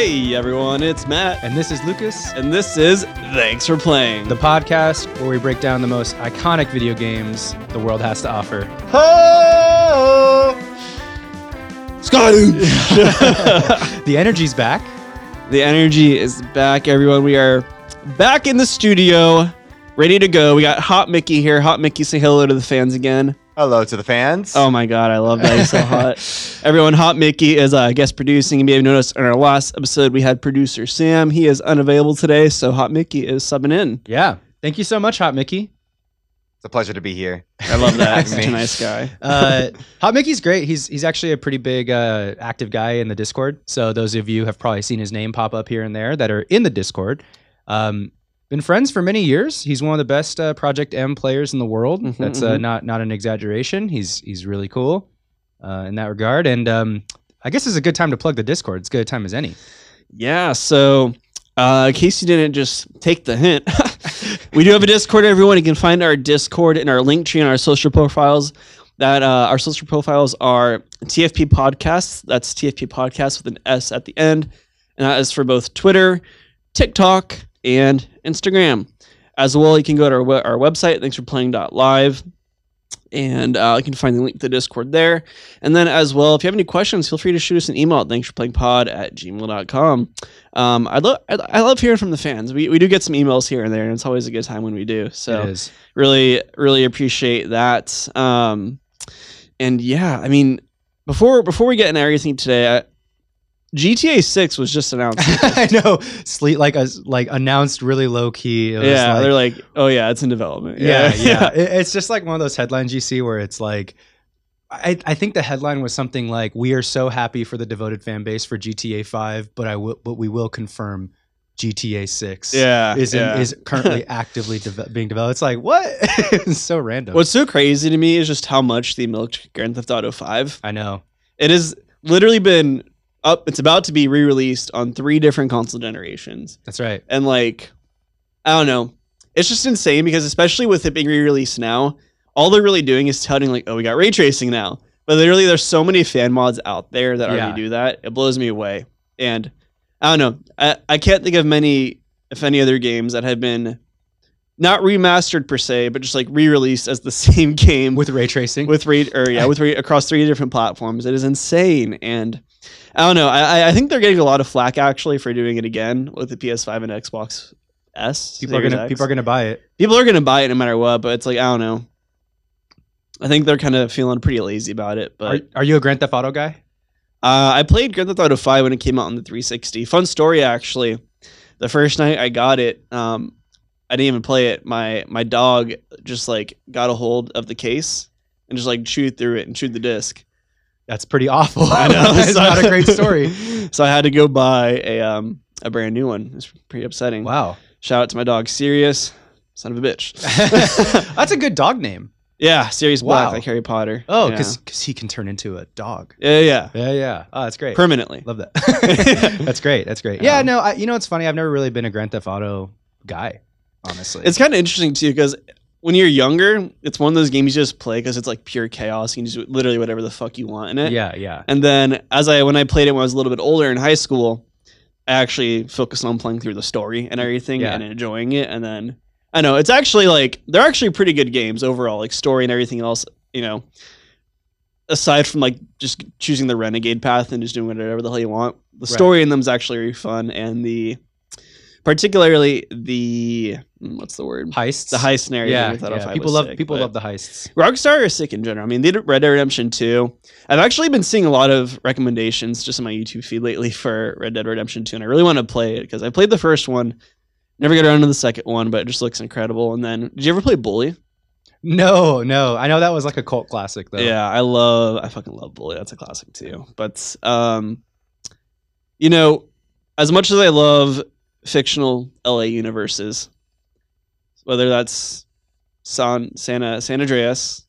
Hey everyone, it's Matt, And this is Lucas, and this is Thanks for Playing. the podcast where we break down the most iconic video games the world has to offer. The energy's back. the energy is back, everyone. We are back in the studio, ready to go. We got Hot Mickey here. Hot Mickey, say hello to the fans again. Hello to the fans. Oh my god, I love that. He's so hot. Everyone, Hot Mickey is uh, guest producing. Maybe You may have noticed in our last episode we had producer Sam. He is unavailable today, so Hot Mickey is subbing in. Yeah. Thank you so much, Hot Mickey. It's a pleasure to be here. I love that. Having Such a nice guy. Uh, Hot Mickey's great. He's he's actually a pretty big uh, active guy in the Discord. So those of you have probably seen his name pop up here and there that are in the Discord. Um, been friends for many years. He's one of the best uh, Project M players in the world. Mhm, That's uh, mhm. not not an exaggeration. He's he's really cool uh, in that regard. And um, I guess it's a good time to plug the Discord. It's a good time as any. Yeah, so uh, in case you didn't just take the hint, we do have a Discord, everyone. You can find our Discord in our link tree and our social profiles. That uh, our social profiles are TFP Podcasts. That's TFP Podcasts with an S at the end. And that is for both Twitter, TikTok, and Instagram. As well, you can go to our, our website, thanks for playing.live. And uh, you can find the link to the Discord there. And then, as well, if you have any questions, feel free to shoot us an email at thanks for playing pod at gmail.com. Um, I love I, I love hearing from the fans. We, we do get some emails here and there, and it's always a good time when we do. So really really appreciate that. Um, and yeah, I mean, before before we get into everything today, GTA Six was just announced. I know. Sleep like a like announced really low key. Yeah, like- they're like, oh yeah, it's in development. yeah, yeah. It- it's just like one of those headlines you see where it's like, I, I think the headline was something like, "We are so happy for the devoted fan base for GTA Five, but I will, but we will confirm GTA Six yeah, is in, yeah. is currently actively deve- being developed." It's like what? it's so random. What's so crazy to me is just how much they milked Grand Theft Auto Five. I know. It has literally been up. It's about to be re-released on three different console generations. That's right. and like I don't know. It's just insane because especially with it being re-released now, all they're really doing is touting like, oh, we got ray tracing now. But literally, there's so many fan mods out there that Yeah. already do that. It blows me away. And I don't know. I, I can't think of many, if any, other games that have been not remastered per se, but just like re-released as the same game With ray tracing. with ray or yeah with ray across three different platforms. It is insane, and I don't know. I I- think they're getting a lot of flack actually for doing it again with the PS5 and Xbox S. people are gonna X. people are gonna buy it. people are gonna buy it no matter what. But it's like I don't know. I think they're kind of feeling pretty lazy about it. But Are, are you a Grand Theft Auto guy? uh, I played Grand Theft Auto 5 when it came out on the 360. Fun story, actually. The first night I got it, um, I didn't even play it. My my dog just like got a hold of the case and just like chewed through it and chewed the disc. That's pretty awful. I know it's so- not a great story. so I had to go buy a um a brand new one. It's pretty upsetting. Wow. Shout out to my dog Sirius, son of a bitch. That's a good dog name. yeah, Sirius Black, like Harry Potter. Oh, yeah. because he can turn into a dog. yeah, yeah, Yeah, yeah. Oh, that's great. permanently. Love that. that's great. That's great. Yeah, Um, no, I, you know, it's funny. I've never really been a Grand Theft Auto guy, honestly. It's kind of interesting too because when you're younger, it's one of those games you just play because it's like pure chaos. You can just do literally whatever the fuck you want in it. yeah, yeah. And then as I when I played it when I was a little bit older in high school, I actually focused on playing through the story and everything Yeah. and enjoying it. And then I know it's actually like they're actually pretty good games overall, like story and everything else. You know, aside from like just choosing the renegade path and just doing whatever the hell you want, the story in them is actually really fun, and the particularly the mm, what's the word Heists. the heist scenario. Yeah, yeah. 5 people love sick, people love the heists. Rockstar is sick in general. I mean, they did Red Dead Redemption 2. I've actually been seeing a lot of recommendations just on my YouTube feed lately for Red Dead Redemption 2, and I really want to play it because I played the first one, never got around to the second one, but it just looks incredible. And then, did you ever play Bully? No, no. I know that was like a cult classic though. Yeah, I love, I fucking love Bully. That's a classic too. But, um, you know, as much as I love fictional LA universes, whether that's San Santa San Andreas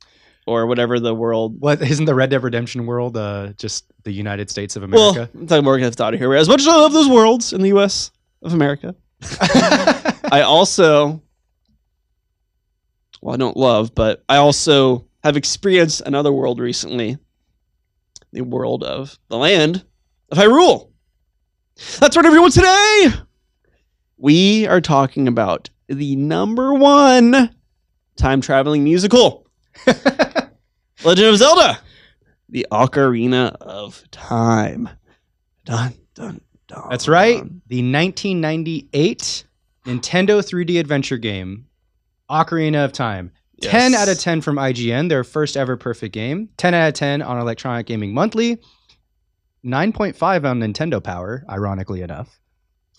or whatever the world What isn't the Red Dead Redemption world uh, just the United States of America? Well? I'm talking more Theft Auto here. As much as I love those worlds in the U.S. of America, I also, well, I don't love, but I also have experienced another world recently. The world of the land of Hyrule. That's right, everyone. Today, we are talking about the number one time traveling musical, Legend of Zelda, the Ocarina of Time. Dun, dun, dun. That's right. The 1998 Nintendo 3D adventure game, Ocarina of Time. 10 out of 10 from IGN, their first ever perfect game. 10 out of 10 on Electronic Gaming Monthly. 9.5 on Nintendo Power, ironically enough.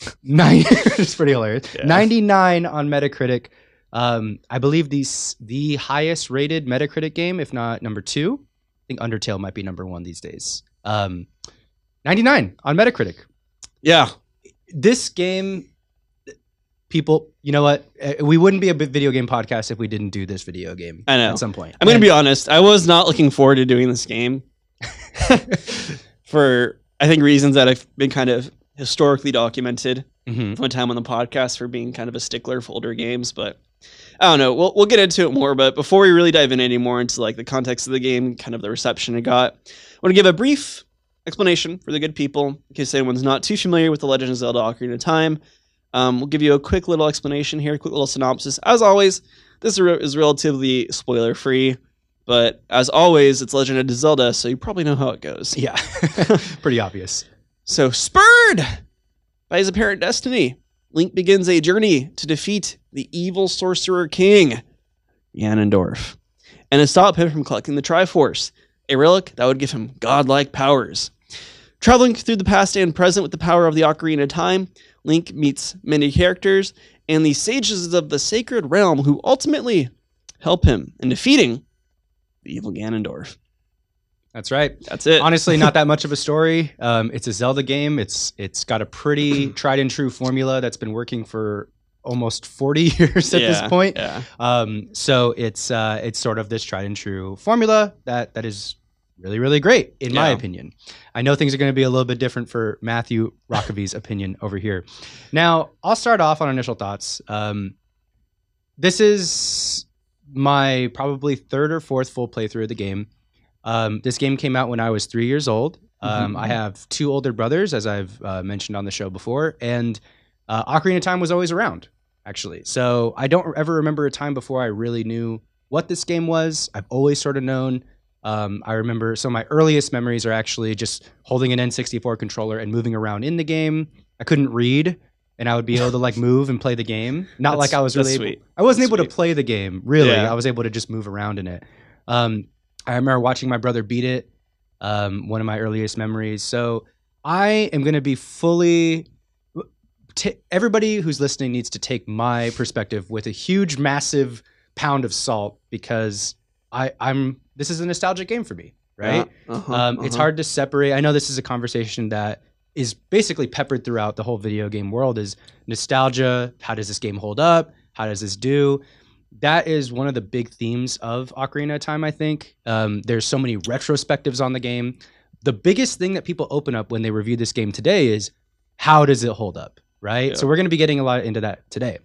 Nine, it's pretty hilarious. Yeah. 99 on Metacritic. Um, I believe these the highest rated Metacritic game, if not number two. I think Undertale might be number one these days. Um, 99 on Metacritic Yeah. this game people you know what Uh, we wouldn't be a video game podcast if we didn't do this video game I know. at some point I'm going to be honest. I was not looking forward to doing this game for, I think, reasons that I've been kind of historically documented Mhm. one time on the podcast for being kind of a stickler for older games. But I don't know. We'll, we'll get into it more. But before we really dive in anymore into like the context of the game, kind of the reception it got, I want to give a brief explanation for the good people in case anyone's not too familiar with the Legend of Zelda Ocarina of Time. Um, we'll give you a quick little explanation here, a quick little synopsis. As always, this is relatively spoiler free, but as always, it's Legend of Zelda, so you probably know how it goes. yeah pretty obvious So, spurred by his apparent destiny, Link begins a journey to defeat the evil sorcerer king, Ganondorf, and to stop him from collecting the Triforce, a relic that would give him godlike powers. Traveling through the past and present with the power of the Ocarina of Time, Link meets many characters and the sages of the Sacred Realm who ultimately help him in defeating the evil Ganondorf. That's right That's it. honestly not that much of a story um, it's a zelda game it's it's got a pretty tried and true formula that's been working for almost 40 years at this point Yeah. Um, so it's uh, it's sort of this tried and true formula that that is really really great in my opinion. I know things are going to be a little bit different for Matthew Rockaby's opinion over here. Now I'll start off on initial thoughts. Um, this is my probably third or fourth full playthrough of the game. Um, this game came out when I was three years old. Um, Mhm. I have two older brothers, as I've uh, mentioned on the show before, and uh, Ocarina of Time was always around actually. So I don't ever remember a time before I really knew what this game was. I've always sort of known. Um, I remember some of my earliest memories are actually just holding an N64 controller and moving around in the game. I couldn't read, and I would be able to like move and play the game. Not That's- like I was really. Able, sweet. I wasn't able Sweet. to play the game really. Yeah. I was able to just move around in it. Um, I remember watching my brother beat it. Um, one of my earliest memories. So I am going to be fully t- everybody who's listening needs to take my perspective with a huge, massive pound of salt because I, I'm this is a nostalgic game for me, right? Yeah. Uh-huh, um, It's uh-huh. hard to separate. I know this is a conversation that is basically peppered throughout the whole video game world. Is nostalgia? How does this game hold up? How does this do? That is one of the big themes of Ocarina of Time. I think um, there's so many retrospectives on the game. The biggest thing that people open up when they review this game today is how does it hold up, right? Yeah. So we're going to be getting a lot into that today.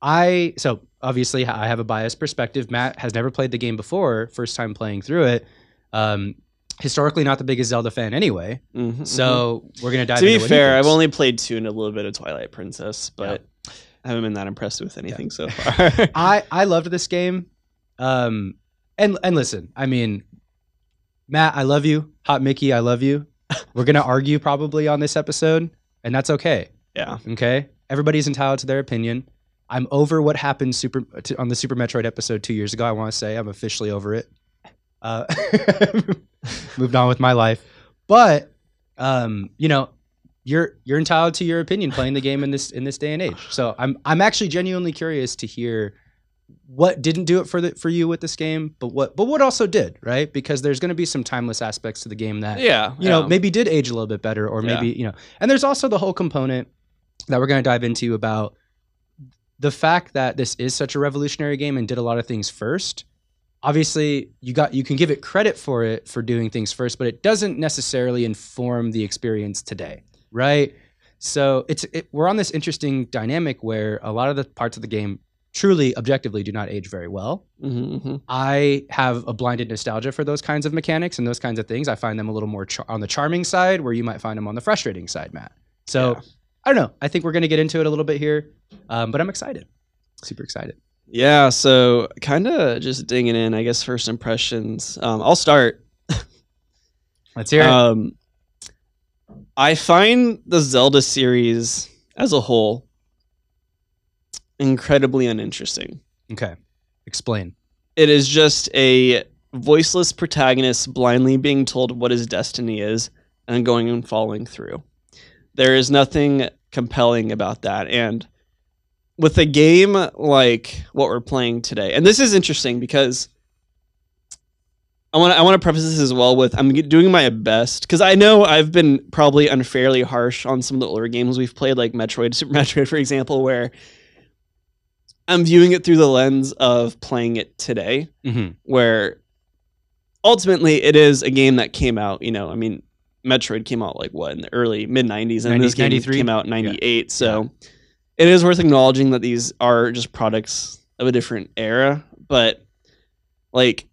I so obviously I have a biased perspective. Matt has never played the game before, first time playing through it. Um, historically, not the biggest Zelda fan anyway. Mhm, So we're gonna dive. to be fair, I've only played two and a little bit of Twilight Princess, but I haven't been that impressed with anything so far. I I loved this game. Um, and and listen, I mean, Matt, I love you. Hot Mickey, I love you. We're gonna argue probably on this episode, and that's okay. yeah, Okay, everybody's entitled to their opinion. I'm over what happened super to, on the Super Metroid episode two years ago. I want to say I'm officially over it. Uh, moved on with my life, but um, you know, you're you're entitled to your opinion playing the game in this in this day and age. So I'm I'm actually genuinely curious to hear what didn't do it for the for you with this game, but what but what also did, right? Because there's going to be some timeless aspects to the game that yeah, you know yeah. maybe did age a little bit better or Yeah. maybe you know and there's also the whole component that we're going to dive into about the fact that this is such a revolutionary game and did a lot of things first obviously you got you can give it credit for it for doing things first but it doesn't necessarily inform the experience today right so it's it, we're on this interesting dynamic where a lot of the parts of the game truly objectively do not age very well Mhm, mhm. I have a blinded nostalgia for those kinds of mechanics and those kinds of things. I find them a little more char- on the charming side, where you might find them on the frustrating side, Matt. So Yeah. I don't know. I think we're gonna get into it a little bit here, um, but I'm excited. Super excited. Yeah, so kind of just digging in, I guess, first impressions. Um, I'll start. Let's hear it. Um, I find the Zelda series as a whole incredibly uninteresting. okay, explain. It is just a voiceless protagonist blindly being told what his destiny is and going and following through. There is nothing compelling about that. And with a game like what we're playing today, and this is interesting because I want to I want to preface this as well with I'm doing my best because I know I've been probably unfairly harsh on some of the older games we've played, like Metroid, Super Metroid, for example, where I'm viewing it through the lens of playing it today hmm where ultimately it is a game that came out, you know, I mean, Metroid came out like what in the early mid 90s and 90 this game 93? came out in 98. So it is worth acknowledging that these are just products of a different era, but like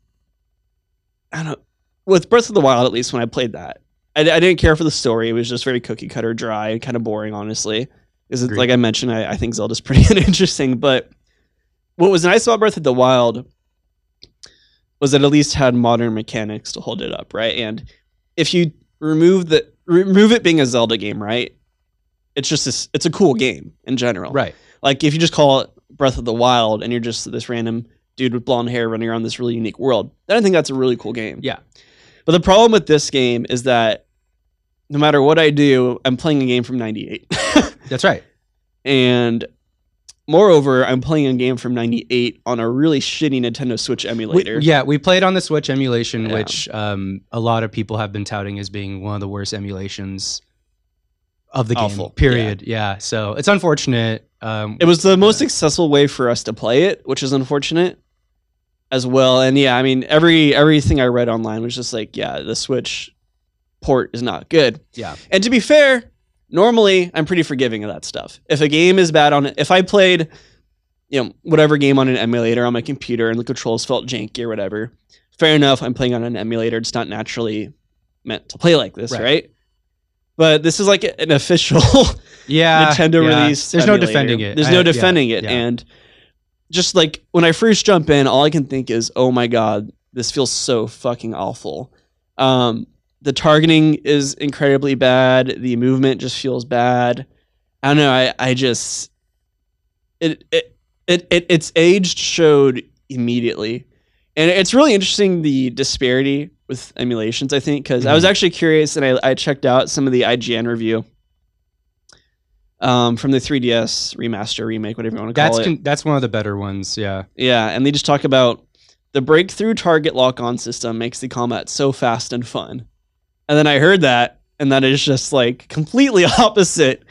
I don't with Breath of the Wild at least when I played that. I, I didn't care for the story. It was just very cookie cutter, dry, and kind of boring, honestly. Because Agreed. like I mentioned, I, I think Zelda's pretty uninteresting. But what was nice about Breath of the Wild was that it at least had modern mechanics to hold it up, right? And if you remove the remove it being a Zelda game, right? It's just this, it's a cool game in general, Right. Like if you just call it Breath of the Wild and you're just this random dude with blonde hair running around this really unique world, then I think that's a really cool game. Yeah. But the problem with this game is that no matter what I do, I'm playing a game from '98, That's right. and moreover, I'm playing a game from '98 on a really shitty Nintendo Switch We- emulator. yeah, we played on the Switch emulation, Yeah. which um, a lot of people have been touting as being one of the worst emulations of the game. Period. Yeah. So it's unfortunate. Um, It was the most successful way for us to play it, which is unfortunate as well. And yeah, I mean, every everything I read online was just like, yeah, the Switch port is not good. yeah. And to be fair, normally I'm pretty forgiving of that stuff. If a game is bad on it, if I played, you know, whatever game on an emulator on my computer and the controls felt janky or whatever, fair enough. I'm playing on an emulator. It's not naturally meant to play like this, Right. right? But this is like an official Yeah. Nintendo yeah. release. There's no defending it. There's I- no yeah, defending it. yeah. And just like when I first jump in, all I can think is, oh my God, this feels so fucking awful. Um, the targeting is incredibly bad. The movement just feels bad. I don't know. I, I just, it, it, it, it, its aged showed immediately. And it's really interesting the disparity with emulations, I think, because I was Mhm. actually curious and I, I checked out some of the IGN review um, from the 3DS remaster, remake, whatever you want to call That's it. con- that's one of the better ones. Yeah. yeah, and they just talk about the breakthrough target lock on system makes the combat so fast and fun. And then I heard that, and that is just like completely opposite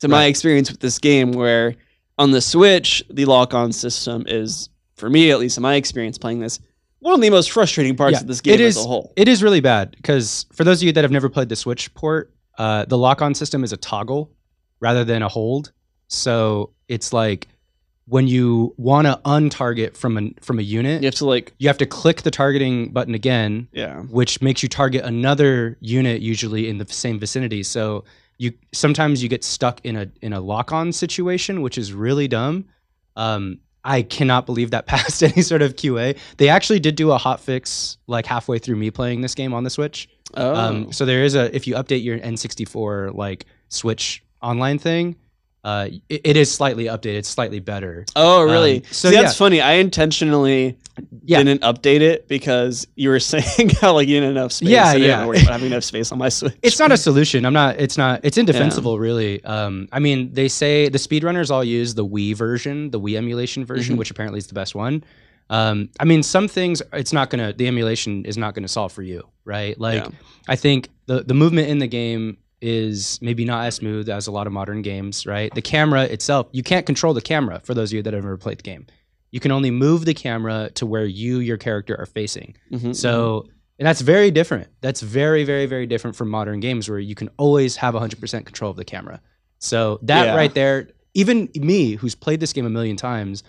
to my Right. experience with this game, where on the Switch, the lock on system is, for me at least in my experience playing this, one of the most frustrating parts Yeah, of this game it as a whole. It is really bad because for those of you that have never played the Switch port, uh, the lock-on system is a toggle rather than a hold. So it's like when you want to untarget from a from a unit, You have to like, you have to click the targeting button again, yeah, which makes you target another unit usually in the same vicinity. So you sometimes you get stuck in a in a lock-on situation, which is really dumb. Um, I cannot believe that passed any sort of QA. They actually did do a hot fix like halfway through me playing this game on the Switch. oh, Um, so there is a if you update your N64 like Switch online thing, uh, it, it is slightly updated, it's slightly better. oh, really? um, so See, that's yeah. funny. I intentionally Yeah. didn't update it because you were saying how like you didn't have enough space. Yeah, I didn't yeah. worry about having enough space on my Switch. It's not a solution. I'm not. It's not. It's indefensible, really. Um, I mean, they say the speedrunners all use the Wii version, the Wii emulation version, Mhm. which apparently is the best one. Um, I mean, some things it's not gonna. The emulation is not gonna solve for you, right? Like, Yeah. I think the the movement in the game is maybe not as smooth as a lot of modern games, right? The camera itself, you can't control the camera. For those of you that have ever played the game, you can only move the camera to where you, your character, are facing. Mhm, So, and that's very different. That's very, very, very different from modern games where you can always have 100% control of the camera. So, that Yeah. right there, even me, who's played this game a million times,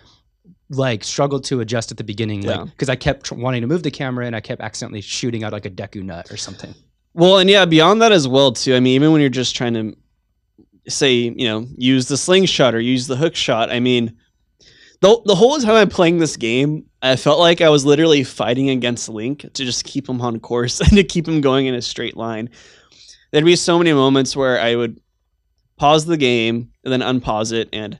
like struggled to adjust at the beginning, like Yeah. because I kept tr- wanting to move the camera and I kept accidentally shooting out like a Deku nut or something. Well, and yeah, beyond that as well too. I mean, even when you're just trying to say you know use the slingshot or use the hook shot. I mean, the the whole time I'm playing this game, I felt like I was literally fighting against Link to just keep him on course and to keep him going in a straight line. There'd be so many moments where I would pause the game and then unpause it, and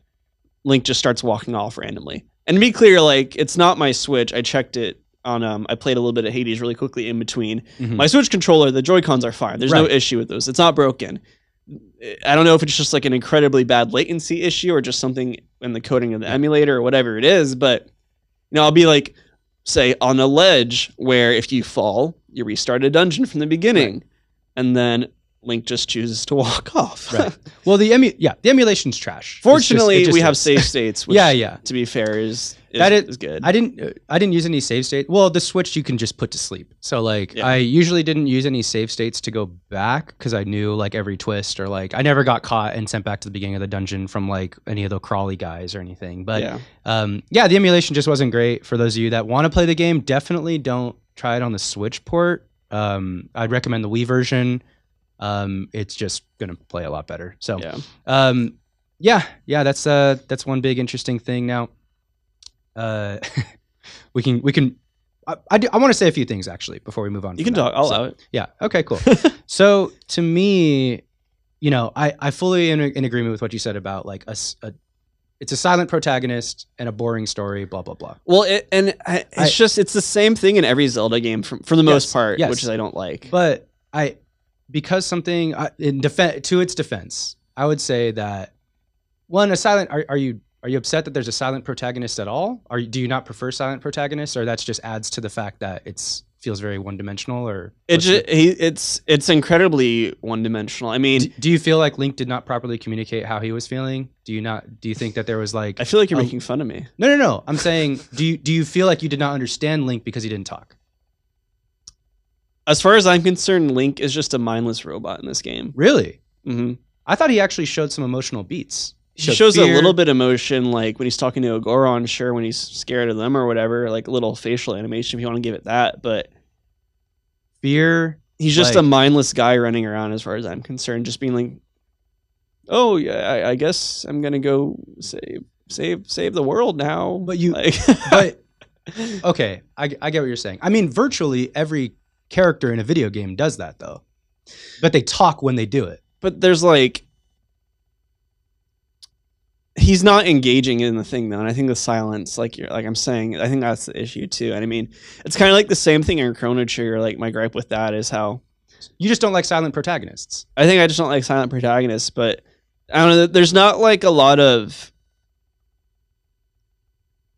Link just starts walking off randomly. And to be clear, like it's not my Switch. I checked it on. Um, I played a little bit of Hades really quickly in between. Mhm. My Switch controller, the Joy Cons are fine. There's no issue with those. It's not broken. I don't know if it's just like an incredibly bad latency issue or just something in the coding of the emulator or whatever it is. But you know, I'll be like, say, on a ledge where if you fall, you restart a dungeon from the beginning, and then Link just chooses to walk off. Right. well, the emu- yeah, the emulation's trash. Just- Fortunately, just we have save states. Which, yeah, yeah. To be fair, is is, That is- is good. I didn't. I didn't use any save state. Well, the Switch you can just put to sleep. So like, Yeah. I usually didn't use any save states to go back because I knew like every twist or like I never got caught and sent back to the beginning of the dungeon from like any of the crawly guys or anything. But yeah. um, yeah, the emulation just wasn't great. For those of you that want to play the game, definitely don't try it on the Switch port. Um, I'd recommend the Wii version. Um, it's just gonna play a lot better. So Yeah. um, yeah, yeah, that's uh, that's one big interesting thing. Now, uh, we can we can. I, I, do- I want to say a few things actually before we move on. You can that. talk. I'll So- allow it. yeah. Okay. Cool. so to me, you know, I I fully in, in agreement with what you said about like a, a- it's a silent protagonist and a boring story. Blah blah blah. Well, it, and I, it's I- just it's the same thing in every Zelda game for, for the most part, yes. which is I don't like. But I, because something I- in defense to its defense, I would say that one a silent. Are, are you are you upset that there's a silent protagonist at all? Are you, do you not prefer silent protagonists, or that's just adds to the fact that it's feels very one dimensional? Or it just, he, it's it's incredibly one dimensional. I mean, do, do you feel like Link did not properly communicate how he was feeling? Do you not? Do you think that there was like I feel like you're making fun of me. no no no? I'm saying do you do you feel like you did not understand Link because he didn't talk? As far as I'm concerned, Link is just a mindless robot in this game. Really? hmm I thought he actually showed some emotional beats. He shows a little bit of emotion, like when he's talking to a Goron, sure, when he's scared of them or whatever, like a little facial animation if you want to give it that. But fear. he's just Like- a mindless guy running around, as far as I'm concerned, just being like, "Oh yeah, I, I guess I'm gonna go save save save the world now." But you- like, But okay, I, I get what you're saying. I mean, virtually every character in a video game does that, though. But they talk when they do it. but there's like he's not engaging in the thing though and i think the silence like you're like i'm saying i think that's the issue too and i mean it's kind of like the same thing in chrono trigger like my gripe with that is how You just don't like silent protagonists. i think i just don't like silent protagonists but i don't know there's not like a lot of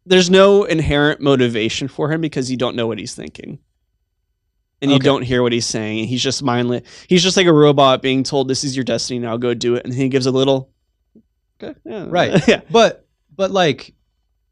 there's no inherent motivation for him because you don't know what he's thinking and you Okay. don't hear what he's saying and he's just mindless he's just like a robot being told this is your destiny now go do it and he gives a little okay yeah Right. yeah But but like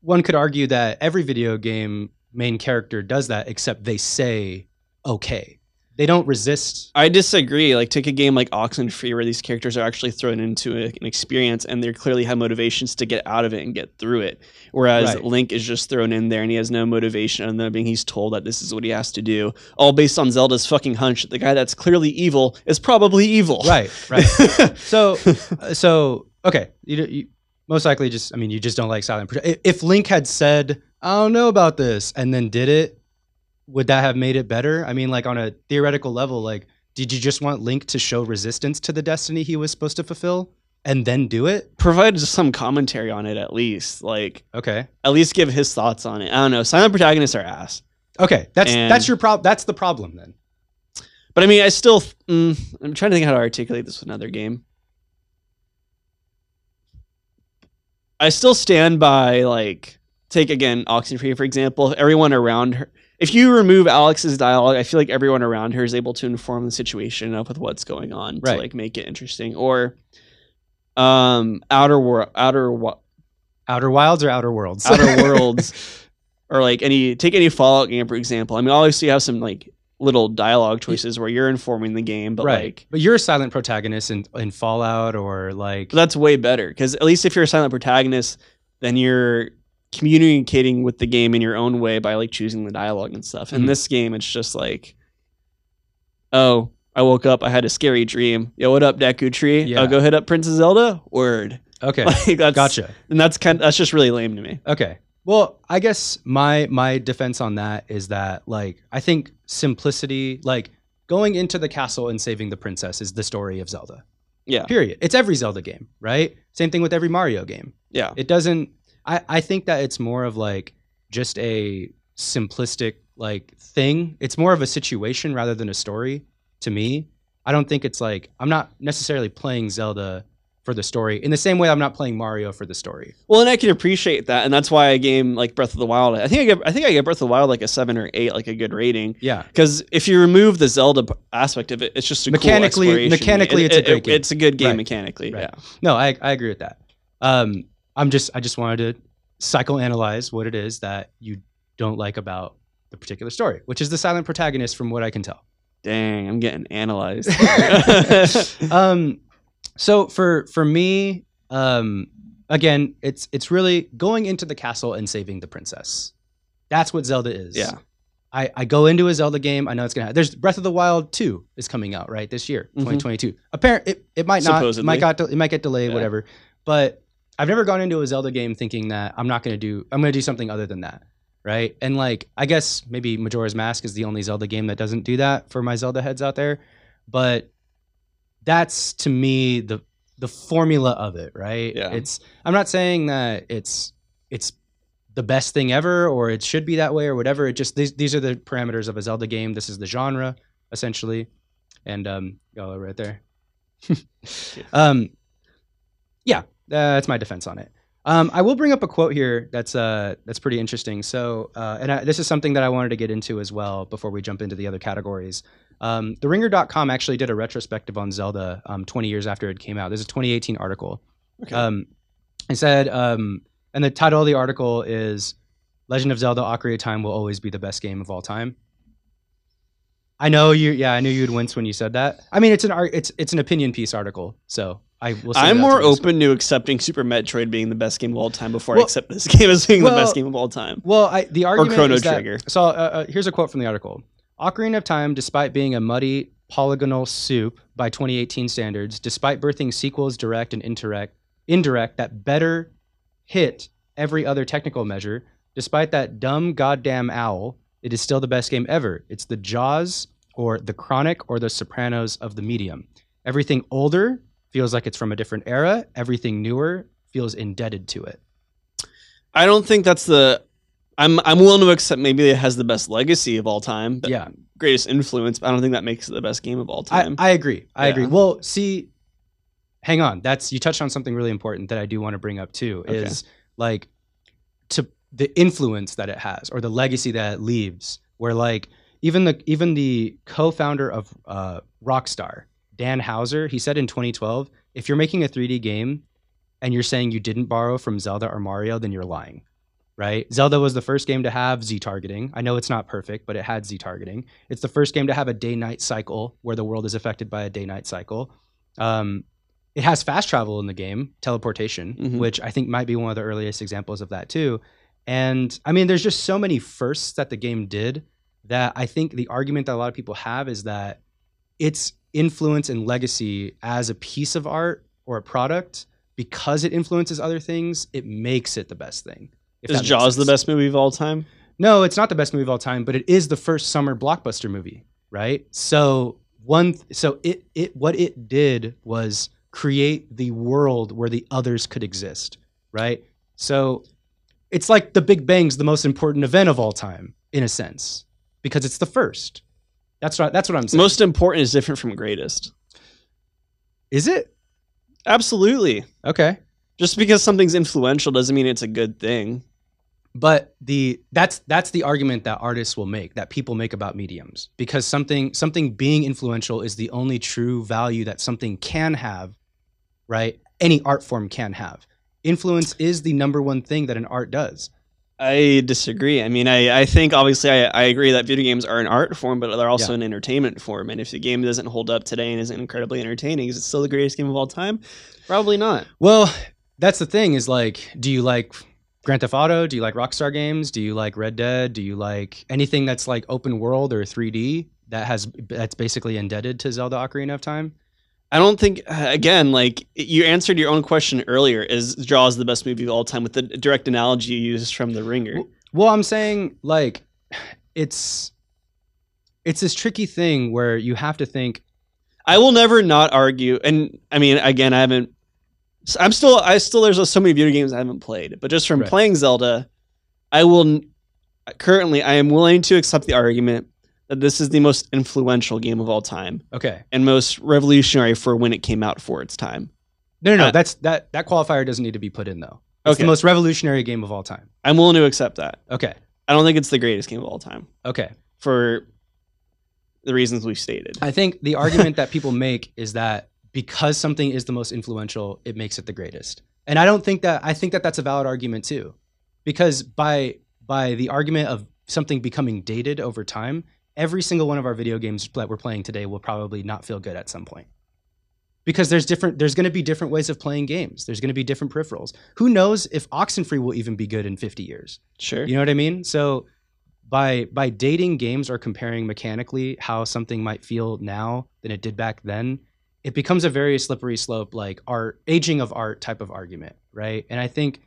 one could argue that every video game main character does that except they say okay. They don't resist. i disagree like take a game like oxenfree where these characters are actually thrown into a- an experience and they clearly have motivations to get out of it and get through it whereas Right. link is just thrown in there and he has no motivation other than being he's told that this is what he has to do all based on zelda's fucking hunch that the guy that's clearly evil is probably evil Right, right. so uh, so okay, you, you most likely just I mean you just don't like silent If Link had said, "I don't know about this," and then did it, would that have made it better? I mean, like on a theoretical level, like did you just want Link to show resistance to the destiny he was supposed to fulfill and then do it? provide some commentary on it at least like Okay. at least give his thoughts on it i don't know silent protagonists are ass Okay, that's And- that's your problem. That's the problem then. But I mean, I still, mm, I'm trying to think how to articulate this with another game. I still stand by like take again Oxenfree for example. Everyone around her, if you remove Alex's dialogue, I feel like everyone around her is able to inform the situation enough with what's going on Right. to like make it interesting. Or, um, Outer World, Outer Wo- Outer Wilds or Outer Worlds? Outer Worlds, or like any take any Fallout game for example. I mean, obviously you have some like little dialogue choices where you're informing the game, but right. like but you're a silent protagonist in, in Fallout or like But that's way better because at least if you're a silent protagonist, then you're communicating with the game in your own way by like choosing the dialogue and stuff. In Mhm. this game, it's just like, oh, I woke up, I had a scary dream. Yo, what up, Deku Tree? Yeah. I'll go hit up Princess Zelda. Word. Okay. Like that's Gotcha. And that's kind. that's just really lame to me. Okay. Well, I guess my my defense on that is that like I think simplicity, like going into the castle and saving the princess is the story of Zelda. Yeah. Period. It's every Zelda game, right? Same thing with every Mario game. Yeah. It doesn't I I think that it's more of like just a simplistic like thing. It's more of a situation rather than a story to me. I don't think it's like I'm not necessarily playing Zelda for the story in the same way I'm not playing Mario for the story. Well, and I can appreciate that, and that's why a game like Breath of the Wild. I think I get. I think I get Breath of the Wild like a seven or eight, like a good rating. Yeah. Because if you remove the Zelda aspect of it, it's just a Mechanically- cool mechanically, It- it's a great it- game. It's a good game Right. mechanically. Right. Yeah. No, I, I agree with that. Um, I'm just I just wanted to psychoanalyze what it is that you don't like about the particular story, which is the silent protagonist, from what I can tell. Dang, I'm getting analyzed. um, so for for me, um, again, it's it's really going into the castle and saving the princess. That's what Zelda is. yeah. I, I go into a Zelda game. I know it's gonna. Have, there's Breath of the Wild two is coming out right this year, Mhm. 2022. Apparent it, it might not. It Supposedly. might got it might get delayed, Yeah. whatever. But I've never gone into a Zelda game thinking that I'm not gonna do. I'm gonna do something other than that, right? And like I guess maybe Majora's Mask is the only Zelda game that doesn't do that for my Zelda heads out there. But that's to me the the formula of it, right? Yeah. It's I'm not saying that it's it's the best thing ever or it should be that way or whatever. It just these these are the parameters of a Zelda game. This is the genre essentially. And um oh right there. um yeah, that's my defense on it. Um, I will bring up a quote here that's uh, that's pretty interesting. So, uh, and I, this is something that I wanted to get into as well before we jump into the other categories. Um, the Ringer.com actually did a retrospective on Zelda um, 20 years after it came out. There's a 2018 article. Okay. Um, it said, um, and the title of the article is "Legend of Zelda: Ocarina of Time will always be the best game of all time." I know you. Yeah, I knew you'd wince when you said that. I mean, it's an art. It's it's an opinion piece article. So I will. say I'm more to open to accepting Super Metroid being the best game of all time before I accept this game as being the best game of all time. Well, I, the argument or Chrono is that- Trigger. so uh, uh, here's a quote from the article: "Ocarina of Time, despite being a muddy polygonal soup by 2018 standards, despite birthing sequels direct and indirect, indirect that better hit every other technical measure, despite that dumb goddamn owl, it is still the best game ever. It's the Jaws or the Chronic or the Sopranos of the medium. Everything older feels like it's from a different era. Everything newer feels indebted to it." I don't think that's the. I'm I'm willing to accept maybe it has the best legacy of all time, but yeah. greatest influence. But I don't think that makes it the best game of all I, time. I agree. I Yeah. agree. Well, see, hang on. That's you touched on something really important that I do want to bring up too. Okay. Is like to the influence that it has or the legacy that it leaves. Where like even the even the co-founder of uh, Rockstar, Dan Houser, he said in 2012, if you're making a 3D game and you're saying you didn't borrow from Zelda or Mario, then you're lying. Right? Zelda was the first game to have Z targeting. I know it's not perfect, but it had Z targeting. It's the first game to have a day night cycle where the world is affected by a day night cycle. Um, it has fast travel in the game, teleportation, Mhm. which I think might be one of the earliest examples of that too. And I mean, there's just so many firsts that the game did that I think the argument that a lot of people have is that its influence and legacy as a piece of art or a product, because it influences other things, it makes it the best thing. Is Jaws the best movie of all time? No, it's not the best movie of all time, but it is the first summer blockbuster movie, right? So one, so it it what it did was create the world where the others could exist, right? So it's like the Big Bang's the most important event of all time, in a sense, because it's the first. That's what that's what I'm saying. Most important is different from greatest. is it Absolutely. okay? Just because something's influential doesn't mean it's a good thing. But the that's that's the argument that artists will make that people make about mediums because something something being influential is the only true value that something can have right any art form can have influence is the number one thing that an art does I disagree. I mean, I, I think obviously I, I agree that video games are an art form, but they're also Yeah. an entertainment form. And if the game doesn't hold up today and isn't incredibly entertaining, is it still the greatest game of all time? Probably not. well that's the thing is like do you like grand theft auto do you like rockstar games do you like red dead do you like anything that's like open world or 3d that has that's basically indebted to Zelda Ocarina of Time? I don't think uh, again, like you answered your own question earlier. Is Jaws the best movie of all time with the direct analogy you used from The Ringer? Well, I'm saying like it's it's this tricky thing where you have to think I will never not argue, and I mean, again, I haven't. I'm still, I still, there's so many video games I haven't played, but just from Right. playing Zelda, I will. Currently, I am willing to accept the argument that this is the most influential game of all time okay. and most revolutionary for when it came out for its time. No, no, no. Uh, that's that that qualifier doesn't need to be put in though. It's Okay. the most revolutionary game of all time. I'm willing to accept that. Okay. I don't think it's the greatest game of all time Okay. for the reasons we've stated. I think the argument that people make is that because something is the most influential, it makes it the greatest. And I don't think that I think that that's a valid argument too. Because by by the argument of something becoming dated over time, every single one of our video games that we're playing today will probably not feel good at some point. Because there's different there's going to be different ways of playing games. There's going to be different peripherals. Who knows if Oxenfree will even be good in 50 years? Sure. You know what I mean? So by by dating games or comparing mechanically how something might feel now than it did back then, it becomes a very slippery slope like art aging of art type of argument, right? And I think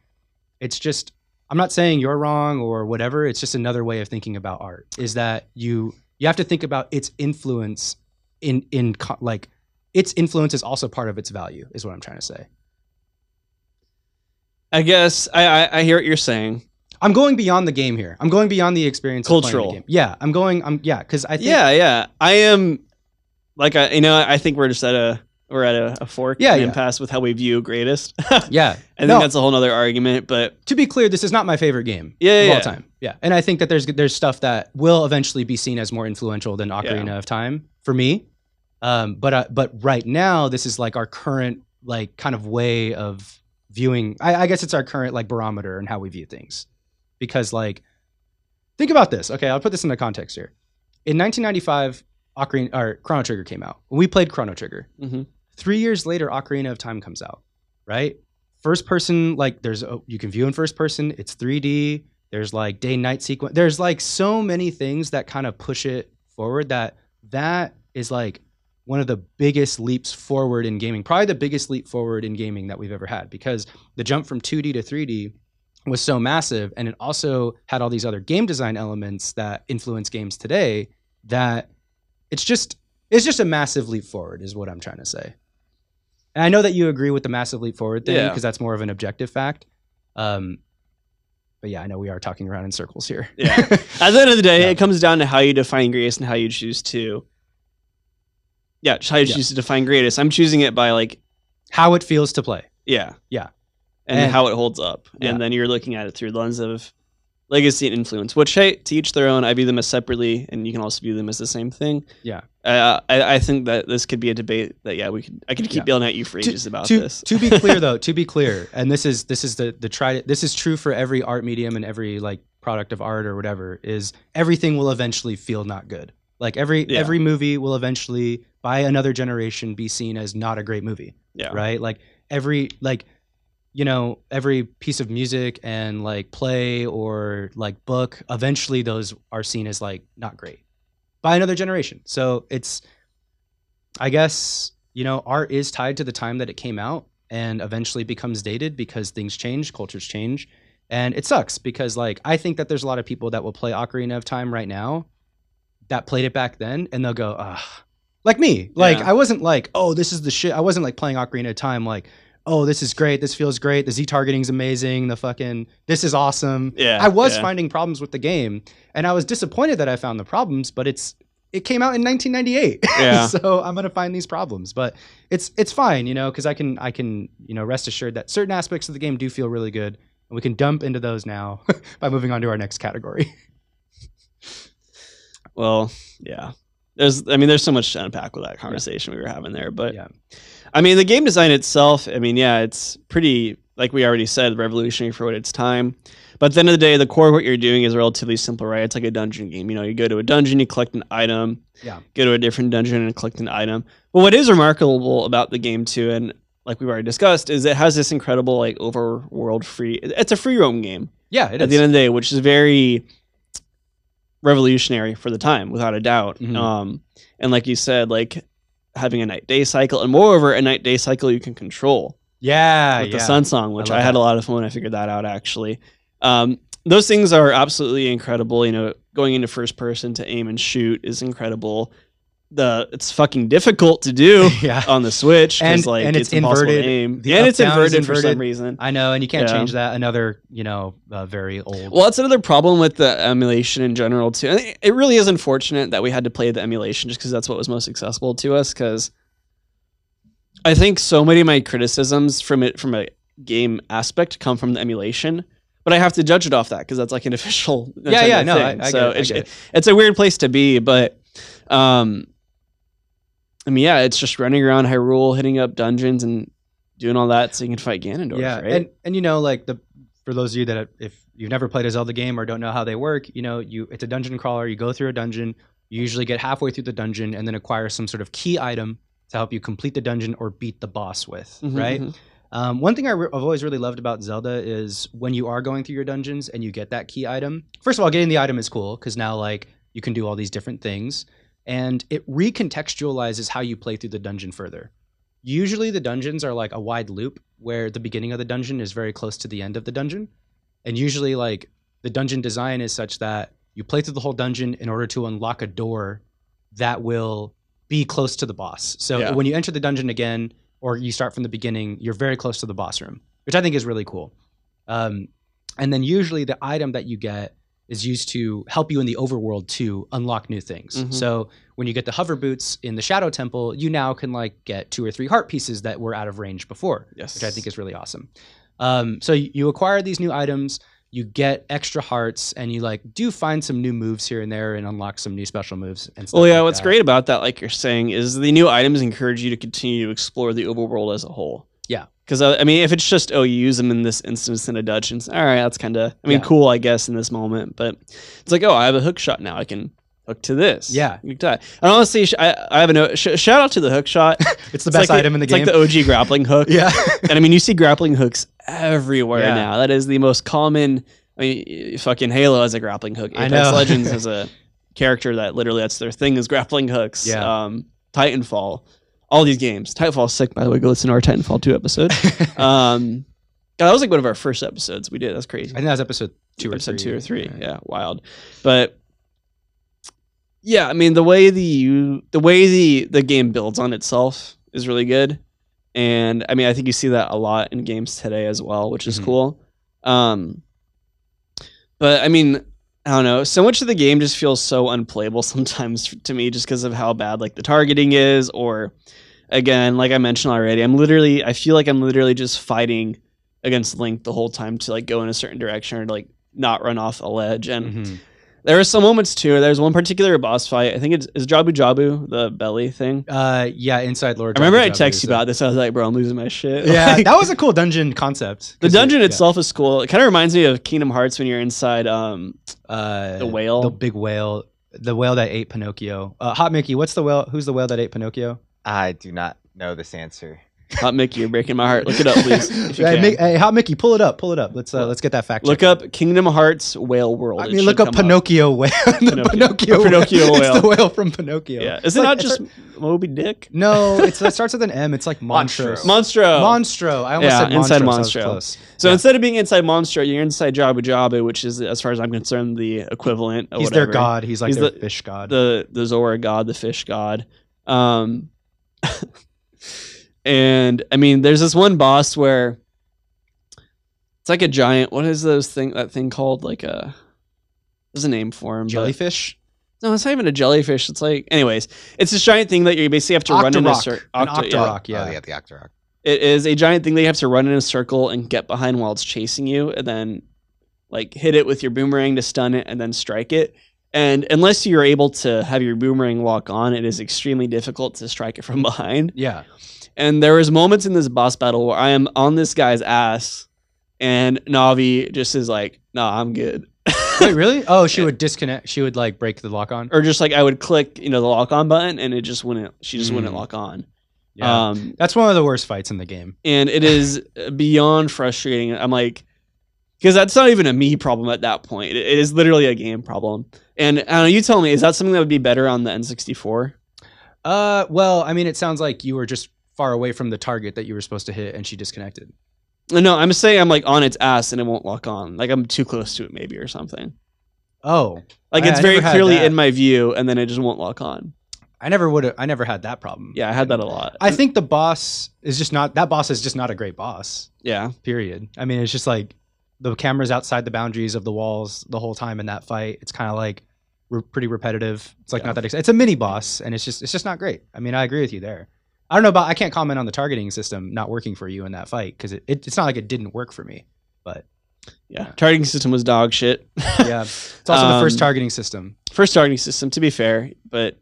it's just I'm not saying you're wrong or whatever, it's just another way of thinking about art is that you you have to think about its influence in in like its influence is also part of its value is what I'm trying to say. I guess I, I, I hear what you're saying. I'm going beyond the game here. I'm going beyond the experience. Of the Cultural. game. Yeah, I'm going. I'm yeah, because I think Yeah, yeah. I am like I you know, I think we're just at a we're at a, a fork Yeah, yeah. impasse with how we view greatest. yeah. I think No. that's a whole nother argument, but to be clear, this is not my favorite game Yeah, of yeah, all yeah. time. Yeah, and I think that there's there's stuff that will eventually be seen as more influential than Ocarina of Time for me. Um, but uh, but right now, this is like our current like kind of way of viewing. I, I guess it's our current like barometer and how we view things, because like think about this. Okay, I'll put this into context here. In 1995, Ocarina or Chrono Trigger came out. We played Chrono Trigger. mhm. Three years later, Ocarina of Time comes out, right? First person, like there's a, you can view in first person. It's 3D. There's like day night sequence. There's like so many things that kind of push it forward. That that is like one of the biggest leaps forward in gaming. Probably the biggest leap forward in gaming that we've ever had because the jump from 2D to 3D was so massive, and it also had all these other game design elements that influence games today. That it's just it's just a massive leap forward, is what I'm trying to say. And I know that you agree with the massive leap forward thing Yeah. because that's more of an objective fact. Um, but yeah, I know we are talking around in circles here. Yeah. At the end of the day, Yeah. it comes down to how you define greatest and how you choose to Yeah, how you Yeah. choose to define greatest. I'm choosing it by like How it feels to play. yeah. Yeah. And, And- how it holds up. Yeah. And then you're looking at it through the lens of legacy and influence, which hey, to each their own. I view them as separately and you can also view them as the same thing. Yeah. Uh, I, I think that this could be a debate that yeah we could I could keep Yeah. yelling at you for ages about to, this. to be clear though, to be clear, and this is this is the the try this is true for every art medium and every like product of art or whatever is everything will eventually feel not good. Like every Yeah. every movie will eventually by another generation be seen as not a great movie. yeah. right? Like every like you know every piece of music and like play or like book eventually those are seen as like not great by another generation. So it's I guess you know art is tied to the time that it came out and eventually becomes dated because things change, cultures change. And it sucks because like I think that there's a lot of people that will play Ocarina of Time right now that played it back then and they'll go, ah, like me. Like Yeah. I wasn't like, oh, this is the shit. I wasn't like playing Ocarina of Time like, oh, this is great. This feels great. The Z targeting's amazing. The fucking this is awesome. Yeah. I was yeah. finding problems with the game and I was disappointed that I found the problems, but it's it came out in 1998. Yeah. so I'm going to find these problems, but it's it's fine, you know, cuz I can I can, you know, rest assured that certain aspects of the game do feel really good and we can dump into those now by moving on to our next category. Well, yeah. There's, I mean, there's so much to unpack with that conversation we were having there. But Yeah. I mean, the game design itself, I mean, yeah, it's pretty, like we already said, revolutionary for what its time. But at the end of the day, the core of what you're doing is relatively simple, right? It's like a dungeon game. You know, you go to a dungeon, you collect an item, Yeah. go to a different dungeon and collect an item. But what is remarkable about the game, too, and like we've already discussed, is it has this incredible, like, overworld free, it's a free roam game Yeah, it at is. the end of the day, which is very revolutionary for the time, without a doubt. Mhm. Um, and like you said, like having a night day cycle, and moreover, a night day cycle you can control Yeah, with yeah. the Sun Song, which love I, had that. a lot of fun when I figured that out. Actually, um, those things are absolutely incredible. You know, going into first person to aim and shoot is incredible. The it's fucking difficult to do yeah. on the Switch And- like and it's impossible inverted. and it's is inverted, for some reason. I know, and you can't Yeah. change that. Another, you know, uh, very old. Well, that's another problem with the emulation in general too. And it- it really is unfortunate that we had to play the emulation just because that's what was most accessible to us. Because I think so many of my criticisms from it from a game aspect come from the emulation, but I have to judge it off that because that's like an official. yeah, yeah, Nintendo no, I. I, so it, it's, it. it's a weird place to be, but um, I mean, yeah, it's just running around Hyrule, hitting up dungeons, and doing all that so you can fight Ganondorf. yeah, right? and and you know, like the for those of you that if you've never played a Zelda game or don't know how they work, you know, you it's a dungeon crawler. You go through a dungeon. You usually get halfway through the dungeon and then acquire some sort of key item to help you complete the dungeon or beat the boss with. Mhm, Right. mhm. Um, one thing I re- I've always really loved about Zelda is when you are going through your dungeons and you get that key item. First of all, getting the item is cool because now like you can do all these different things, and it recontextualizes how you play through the dungeon further. Usually, the dungeons are like a wide loop where the beginning of the dungeon is very close to the end of the dungeon, and usually like the dungeon design is such that you play through the whole dungeon in order to unlock a door that will be close to the boss. So Yeah. when you enter the dungeon again, or you start from the beginning, you're very close to the boss room, which I think is really cool. Um, and then usually the item that you get is used to help you in the overworld to unlock new things. Mhm. So when you get the hover boots in the Shadow Temple, you now can like get two or three heart pieces that were out of range before Yes, which I think is really awesome. Um, so you, acquire these new items, you get extra hearts, and you like do find some new moves here and there, and unlock some new special moves. And stuff Well, yeah, like what's that. great about that, like you're saying, is the new items encourage you to continue to explore the overworld as a whole. Because, uh, I mean, if it's just, oh, you use them in this instance in a dungeon, all right, that's kind of, I mean, Yeah. cool, I guess, in this moment. But it's like, oh, I have a hook shot now. I can hook to this. Yeah. You die. And honestly, I, I have a. Sh- shout out to the hook shot. It's the It's best like item in the it's game. like the OG grappling hook. yeah, and I mean, you see grappling hooks everywhere Yeah. now. That is the most common. I mean, fucking Halo has a grappling hook. I Apex know. Legends has a character that literally that's their thing is grappling hooks. Yeah. Um, Titanfall, all these games. Titanfall's sick, by the way. Go listen to our Titanfall two episode. um, God, that was like one of our first episodes we did. That's crazy. I think that was episode two or episode three. two or three. Yeah, wild. But yeah, I mean the way the the way the the game builds on itself is really good, and I mean I think you see that a lot in games today as well, which is Mhm. cool. Um, but I mean. I don't know. So much of the game just feels so unplayable sometimes to me, just because of how bad like the targeting is, or again, like I mentioned already, I'm literally I feel like I'm literally just fighting against Link the whole time to like go in a certain direction or to, like not run off a ledge. And Mhm. There are some moments too. There's one particular boss fight. I think it's is Jabu Jabu the belly thing. Uh, yeah, Inside Lord. I remember I Jabu Jabu texted you about this. I was like, bro, I'm losing my shit. Yeah, Like, that was a cool dungeon concept. The dungeon it- itself is cool. It kind of reminds me of Kingdom Hearts when you're inside um uh, the whale. the big whale, the whale that ate Pinocchio. Uh, Hot Mickey, what's the whale? Who's the whale that ate Pinocchio? I do not know this answer. Hot Mickey, you're breaking my heart. Look it up, please. Hey. Mick- hey, Hot Mickey, pull it up, pull it up. Let's uh, let's get that fact. Look checked. up Kingdom Hearts Whale World. I It mean, should look up come Pinocchio whale. the Pinocchio. Pinocchio, Pinocchio whale. It's the whale from Pinocchio. Yeah, It's is it like- not it's just Moby Dick? no, it's, it starts with an M. It's like Monstro. monstrous. Monstro. Monstro. I almost Yeah, said inside Monstro. so I was Monstro. close. So instead of being inside Monstro, you're inside Jabu Jabu, which is, as far as I'm concerned, the equivalent. Of He's whatever. their god. He's like He's their the- fish god. the the Zora god, the fish god. Um, and I mean, there's this one boss where it's like a giant. What is those thing? That thing called like uh, a. There's a name for him. but- Jellyfish. No, it's not even a jellyfish. It's like, anyways, it's this giant thing that you basically have to run in a Octorok. circle. An Octorok. Yeah. yeah. Oh, yeah, the Octorok. It is a giant thing that you have to run in a circle and get behind while it's chasing you, and then like hit it with your boomerang to stun it, and then strike it. And unless you're able to have your boomerang lock on, it is extremely difficult to strike it from behind. Yeah. And there was moments in this boss battle where I am on this guy's ass, and Navi just is like, "Nah, I'm good," Wait, really? Oh, she would disconnect. She would like break the lock on. or just like I would click, you know, the lock on button, and it just wouldn't. She just wouldn't Mm. lock on. Yeah. Um, That's one of the worst fights in the game. and it is beyond frustrating. I'm like, because that's not even a me problem at that point. It, it is literally a game problem. And I don't know, you tell me, is that something that would be better on the N64? Uh, well, I mean, it sounds like you were just far away from the target that you were supposed to hit, and she disconnected. No, I'm saying I'm like on its ass and it won't lock on. Like I'm too close to it, maybe or something. Oh, Like I- it's I very clearly in my view, and then it just won't lock on. I never would have. I never had that problem. Yeah, I had that a lot. I think the boss is just not. That boss is just not a great boss. yeah, Period. I mean, it's just like the camera's outside the boundaries of the walls the whole time in that fight. It's kind of like re- pretty repetitive. It's like Yeah. not that. Ex- it's a mini boss, and it's just it's just not great. I mean, I agree with you there. I don't know about. I can't comment on the targeting system not working for you in that fight because it, it, it's not like it didn't work for me. But yeah. Targeting system was dog shit. yeah, it's also the first Um, targeting system. First targeting system, to be fair, but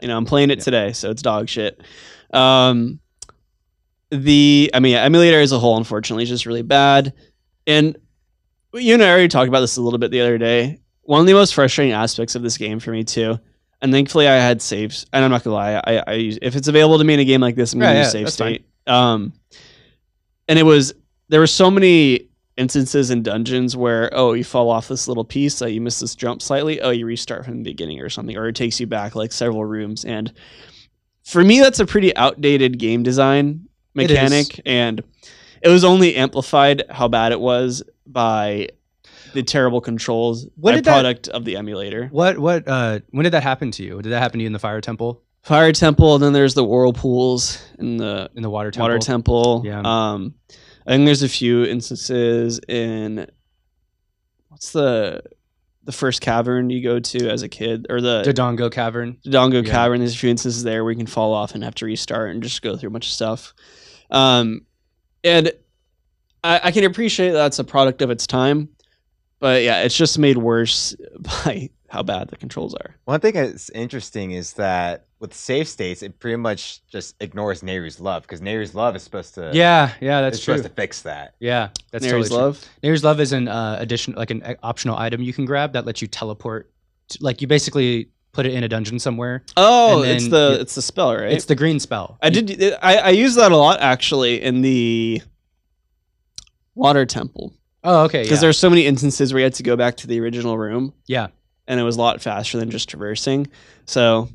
you know I'm playing it Yeah. today, so it's dog shit. Um, the I mean, yeah, emulator as a whole, unfortunately, is just really bad. And you and I already talked about this a little bit the other day. One of the most frustrating aspects of this game for me too, and thankfully I had saves. And I'm not gonna lie, I, I use, if it's available to me in a game like this, I'm gonna Yeah, use yeah, save that's fine. state. Um, and it was there were so many instances in dungeons where oh you fall off this little piece, uh, you miss this jump slightly, oh you restart from the beginning or something, or it takes you back like several rooms. And for me, that's a pretty outdated game design It mechanic, and it was only amplified how bad it was by the terrible controls What did that- product of the emulator. What what uh when did that happen to you? Did that happen to you in the fire temple? Fire Temple, and then there's the whirlpools in the In the water temple? Water Temple. Yeah. Um, I think there's a few instances in what's the the first cavern you go to as a kid, or the Dodongo Cavern. Dongo Yeah. Cavern. There's a few instances there where you can fall off and have to restart and just go through a bunch of stuff. Um, and I, I can appreciate that's a product of its time, but yeah, it's just made worse by how bad the controls are. One thing that's interesting is that with safe states, it pretty much just ignores Nayru's love because Nayru's love is supposed to Yeah, yeah, that's is true. supposed to fix that. Yeah, that's Nayru's totally true. love. Nayru's Love is an uh, addition, like an uh, optional item you can grab that lets you teleport. To, like you basically put it in a dungeon somewhere. Oh, it's the you- it's the spell, right? It's the green spell. I did. I, I use that a lot actually in the water temple Oh, okay. because Yeah. are so many instances where you had to go back to the original room. Yeah. and it was a lot faster than just traversing. So,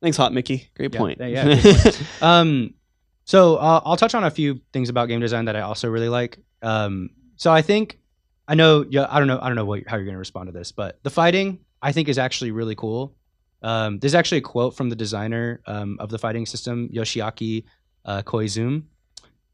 thanks, Hot Mickey. Great Yeah, point. yeah, good Um, so uh, I'll touch on a few things about game design that I also really like. Um, so I think I know. Yeah, I don't know. I don't know what, how you're going to respond to this, but the fighting I think is actually really cool. Um, there's actually a quote from the designer um, of the fighting system, Yoshiaki uh, Koizumi.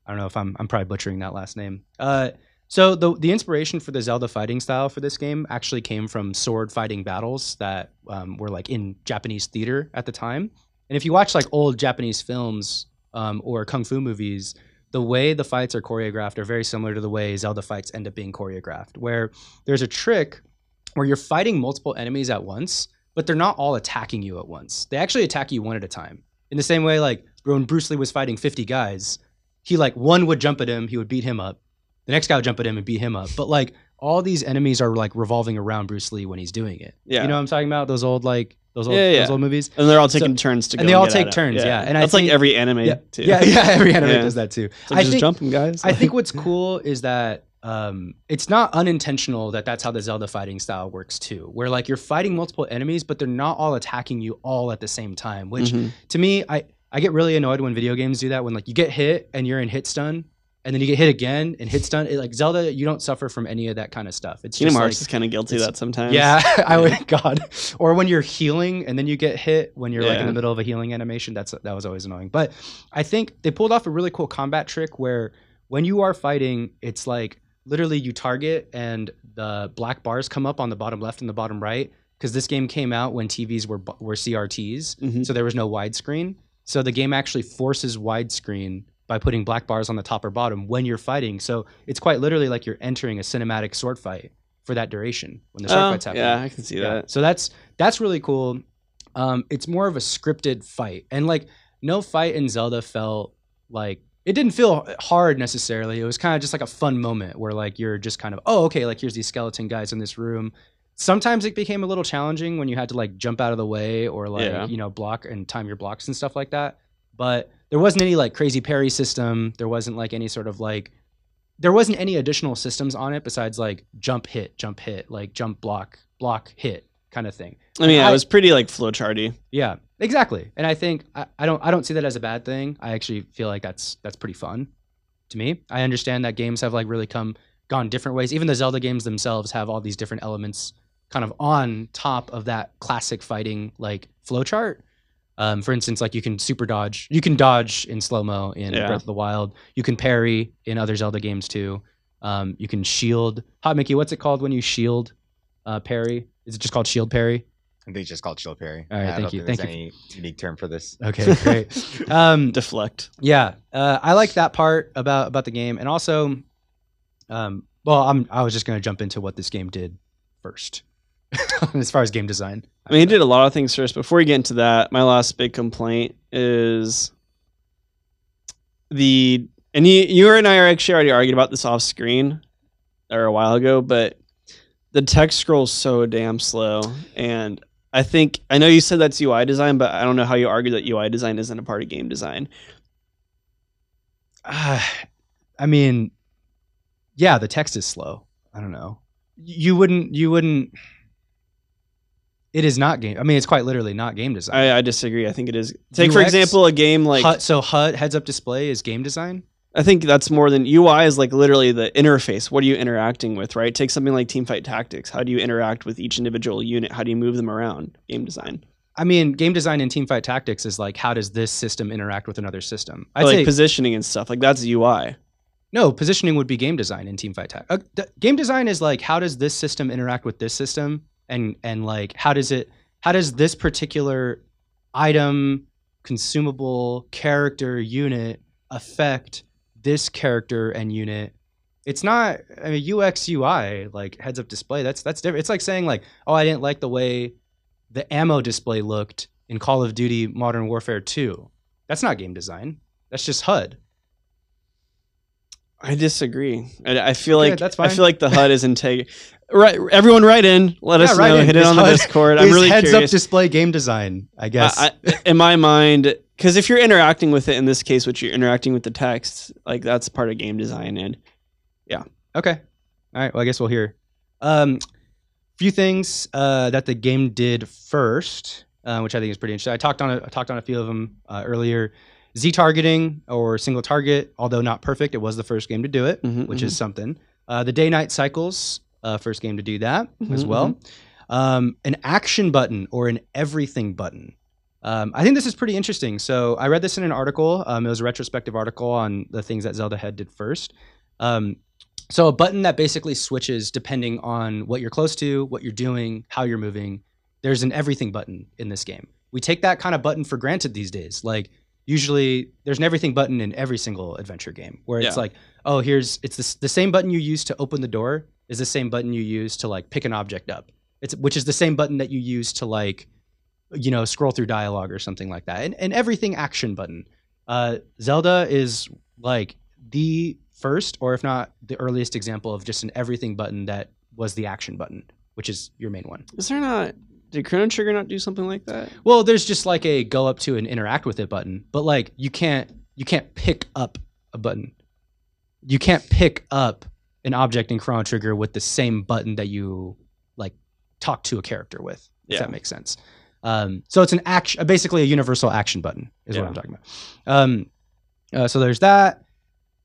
I don't know if I'm I'm probably butchering that last name. Uh, so the the inspiration for the Zelda fighting style for this game actually came from sword fighting battles that um, were like in Japanese theater at the time. And if you watch like old Japanese films um, or kung fu movies, the way the fights are choreographed are very similar to the way Zelda fights end up being choreographed, where there's a trick where you're fighting multiple enemies at once, but they're not all attacking you at once. They actually attack you one at a time. In the same way, like when Bruce Lee was fighting 50 guys, he like one would jump at him, he would beat him up. The next guy would jump at him and beat him up. But like all these enemies are like revolving around Bruce Lee when he's doing it. Yeah. You know what I'm talking about? Those old like those old Yeah, yeah. those old movies. and they're all So- taking turns to go. and they all take turns, yeah. And I that's like every anime Yeah, too. yeah, yeah. Every anime Yeah. does that too. So just think- jump them, guys. I think what's cool is that um, it's not unintentional that that's how the Zelda fighting style works too, where like you're fighting multiple enemies, but they're not all attacking you all at the same time. Which Mhm. to me, I I get really annoyed when video games do that. When like you get hit and you're in hit stun, and then you get hit again and hit stun. It, like Zelda, you don't suffer from any of that kind of stuff. It's Kingdom just Hearts like, is kind of guilty of that sometimes. yeah, I would God. Or when you're healing and then you get hit when you're like in the middle of a healing animation. That's that was always annoying. But I think they pulled off a really cool combat trick where when you are fighting, it's like literally you target and the black bars come up on the bottom left and the bottom right. Because this game came out when TVs were were CRTs, Mhm. so there was no widescreen. So the game actually forces widescreen by putting black bars on the top or bottom when you're fighting. So it's quite literally like you're entering a cinematic sword fight for that duration when the sword Oh, fight's happening. yeah, I can see Yeah. that. So that's that's really cool. Um, it's more of a scripted fight, and like no fight in Zelda felt like it didn't feel hard necessarily. It was kind of just like a fun moment where like you're just kind of oh okay like here's these skeleton guys in this room. Sometimes it became a little challenging when you had to like jump out of the way or like Yeah. you know block and time your blocks and stuff like that. But there wasn't any like crazy parry system. There wasn't like any sort of like there wasn't any additional systems on it besides like jump hit, jump hit, like jump block, block hit kind of thing. I mean, yeah, I- it was pretty like flowcharty. Yeah, exactly. And I think I, I don't I don't see that as a bad thing. I actually feel like that's that's pretty fun to me. I understand that games have like really come gone different ways. Even the Zelda games themselves have all these different elements kind of on top of that classic fighting like flowchart. Um, for instance, like you can super dodge, you can dodge in slow mo in Yeah. Breath of the Wild. You can parry in other Zelda games too. Um, you can shield. Hot Mickey, what's it called when you shield uh, parry? Is it just called shield parry? I think it's just called chill parry. All right, I thank don't you, think thank there's any unique term for this. Okay, great. um, Deflect. yeah, uh, I like that part about about the game, and also, um, well, I'm I was just gonna jump into what this game did first, as far as game design. I mean, he did a lot of things first. Before we get into that, my last big complaint is the and you you and I are actually already argued about this off screen or a while ago, but the text scrolls so damn slow. And I think I know you said that's UI design, but I don't know how you argue that UI design isn't a part of game design. Uh, I mean, yeah, the text is slow. I don't know. You wouldn't. You wouldn't. It is not game. I mean, it's quite literally not game design. I, I disagree. I think it is. Take for UX? example a game like HUD, so HUD heads up display is game design. I think that's more than UI is like literally the interface. What are you interacting with, right? Take something like Teamfight Tactics. How do you interact with each individual unit? How do you move them around? Game design. I mean, game design in Teamfight Tactics is like how does this system interact with another system? I'd like say positioning and stuff. Like that's UI. no positioning would be game design in Teamfight Tactics. Uh, d- game design is like how does this system interact with this system, and and like how does it how does this particular item, consumable, character, unit affect this character and unit? It's not I mean UX UI like heads up display. That's that's different. It's like saying like oh I didn't like the way the ammo display looked in Call of Duty Modern Warfare 2. That's not game design. That's just HUD. I disagree. I, I feel Okay, like I feel like the HUD is integ. Right, everyone, write in. Let Yeah, us know. in. Hit it on the Discord. I'm really heads curious. up display game design, I guess. I, I, in my mind, because if you're interacting with it in this case, which you're interacting with the text, like that's part of game design. And yeah. okay. All right. Well, I guess we'll hear. Um, few things uh, that the game did first, uh, which I think is pretty interesting. I talked on a, I talked on a few of them uh, earlier. Z targeting or single target, although not perfect, it was the first game to do it, Mhm, which mhm. is something. Uh, the day night cycles, uh, first game to do that as Mhm, well. Um, an action button or an everything button. Um, I think this is pretty interesting. So I read this in an article. Um, it was a retrospective article on the things that Zelda Head did first. Um, so a button that basically switches depending on what you're close to, what you're doing, how you're moving. There's an everything button in this game. We take that kind of button for granted these days. Like usually there's an everything button in every single adventure game where it's Yeah. like, oh, here's it's the, the same button you use to open the door is the same button you use to like pick an object up. It's which is the same button that you use to like you know scroll through dialogue or something like that. And, and everything action button. Uh, Zelda is like the first, or if not the earliest example of just an everything button that was the action button, which is your main one. is there not? Did Chrono Trigger not do something like that? Well, there's just like a go up to and interact with it button, but like you can't you can't pick up a button. You can't pick up an object in Chrono Trigger with the same button that you like talk to a character with. If Yeah. that makes sense. Um, so it's an action, basically a universal action button is what I'm talking about. Um, uh, so there's that.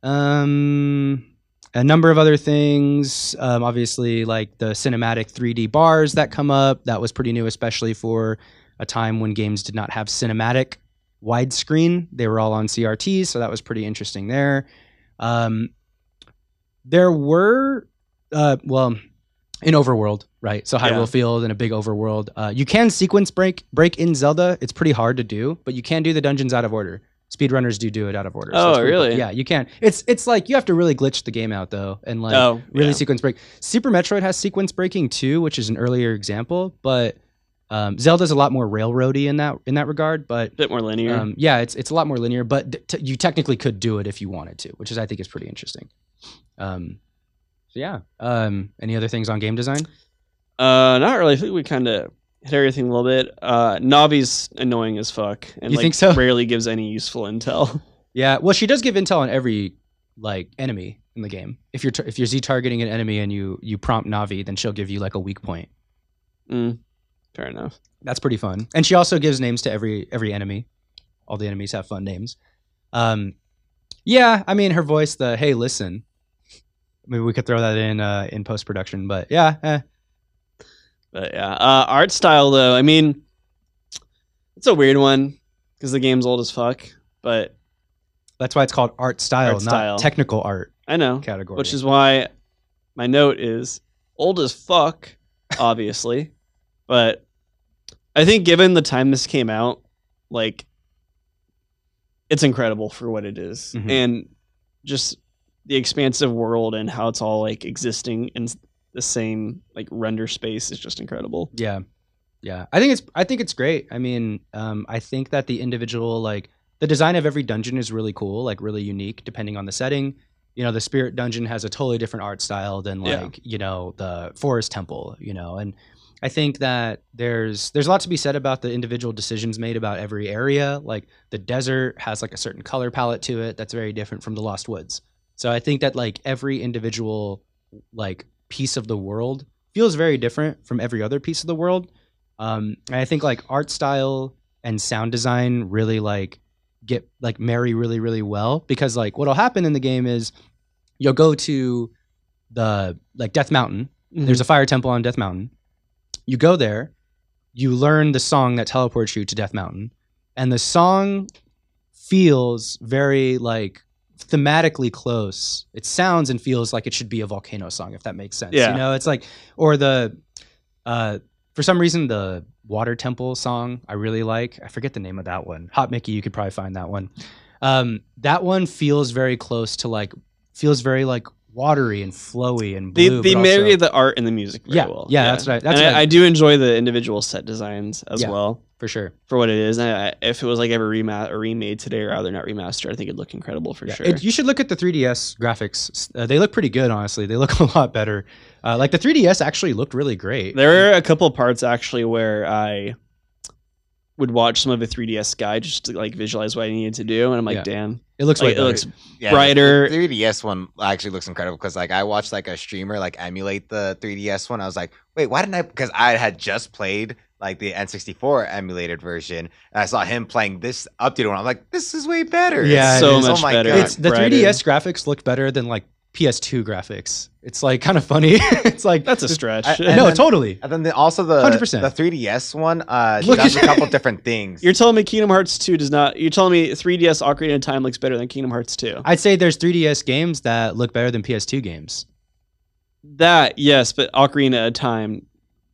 Um, a number of other things. Um, obviously, like the cinematic 3D bars that come up. That was pretty new, especially for a time when games did not have cinematic widescreen. They were all on CRTs, so that was pretty interesting there. Um, there were, uh, well, in Overworld, right? So Hyrule Yeah. Field and a big Overworld. Uh, you can sequence break break in Zelda. It's pretty hard to do, but you can do the dungeons out of order. Speedrunners do do it out of order. Oh, it's pretty cool. really? Yeah, you can. It's it's like you have to really glitch the game out though, and like oh, really yeah. sequence break. Super Metroid has sequence breaking too, which is an earlier example, but um, Zelda's a lot more railroady in that in that regard. But a bit more linear. um, yeah, it's it's a lot more linear, but t- you technically could do it if you wanted to, which is I think is pretty interesting. Um, so yeah. Um, any other things on game design? Uh, not really. I think we kind of hit everything a little bit. Uh, Navi's annoying as fuck, and You like, think so? Rarely gives any useful intel. Yeah. Well, she does give intel on every like enemy in the game. If you're tar- if you're Z targeting an enemy and you you prompt Navi, then she'll give you like a weak point. Mm, fair enough. That's pretty fun. And she also gives names to every every enemy. All the enemies have fun names. Um, yeah, I mean her voice, the hey listen. Maybe we could throw that in uh, in post production, but yeah, eh. But yeah, uh, art style though. I mean, it's a weird one because the game's old as fuck. But that's why it's called art style, Art not technical art I know, category. which is why my note is old as fuck, obviously. but I think given the time this came out, like it's incredible for what it is. Mhm. and just the expansive world and how it's all like existing in the same like render space is just incredible. Yeah, yeah. I think it's I think it's great. I mean, um, I think that the individual like the design of every dungeon is really cool, like really unique depending on the setting. You know, the spirit dungeon has a totally different art style than Yeah. like you know the forest temple. You know, and I think that there's there's a lot to be said about the individual decisions made about every area. Like the desert has like a certain color palette to it that's very different from the Lost Woods. So I think that like every individual like piece of the world feels very different from every other piece of the world. Um, and I think like art style and sound design really like get like marry really really well because like what'll happen in the game is you'll go to the like Death Mountain. There's a fire temple on Death Mountain. You go there, you learn the song that teleports you to Death Mountain, and the song feels very like thematically close. It sounds and feels like it should be a volcano song, if that makes sense. Yeah. You know, it's like or the uh for some reason the water temple song I really like. I forget the name of that one. Hot Mickey, you could probably find that one. Um that one feels very close to like feels very like watery and flowy and They blue. they but marry also- the art and the music Yeah, well. yeah, that's right. That's and I, I- I do enjoy the individual set designs as Yeah. well for sure. for what it is. I, if it was like ever rema- or remade today, or rather not remastered, I think it'd look incredible for Yeah, sure. it- you should look at the 3DS graphics. Uh, they look pretty good, honestly. They look a lot better. Uh, like the 3DS actually looked really great. there are a couple parts actually where I would watch some of the 3DS guide just to like visualize what I needed to do, and I'm like, Yeah. damn, It looks like, it looks Yeah, brighter. The 3DS one actually looks incredible because like I watched like a streamer like emulate the 3DS one. I was like, wait, why didn't I? Because I had just played like the N64 emulated version, and I saw him playing this updated one. I'm like, this is way better. Yeah, It's- so oh much my better. God. it's the brighter. 3DS graphics look better than like PS2 graphics. It's like kind of funny. it's like that's a stretch. I- I no, then- totally. And then the, also the 100%. the 3DS one uh, Look does at- a couple different things. You're telling me Kingdom Hearts 2 does not. You're telling me 3DS Ocarina of Time looks better than Kingdom Hearts 2. I'd say there's 3DS games that look better than PS2 games. That yes, but Ocarina of Time.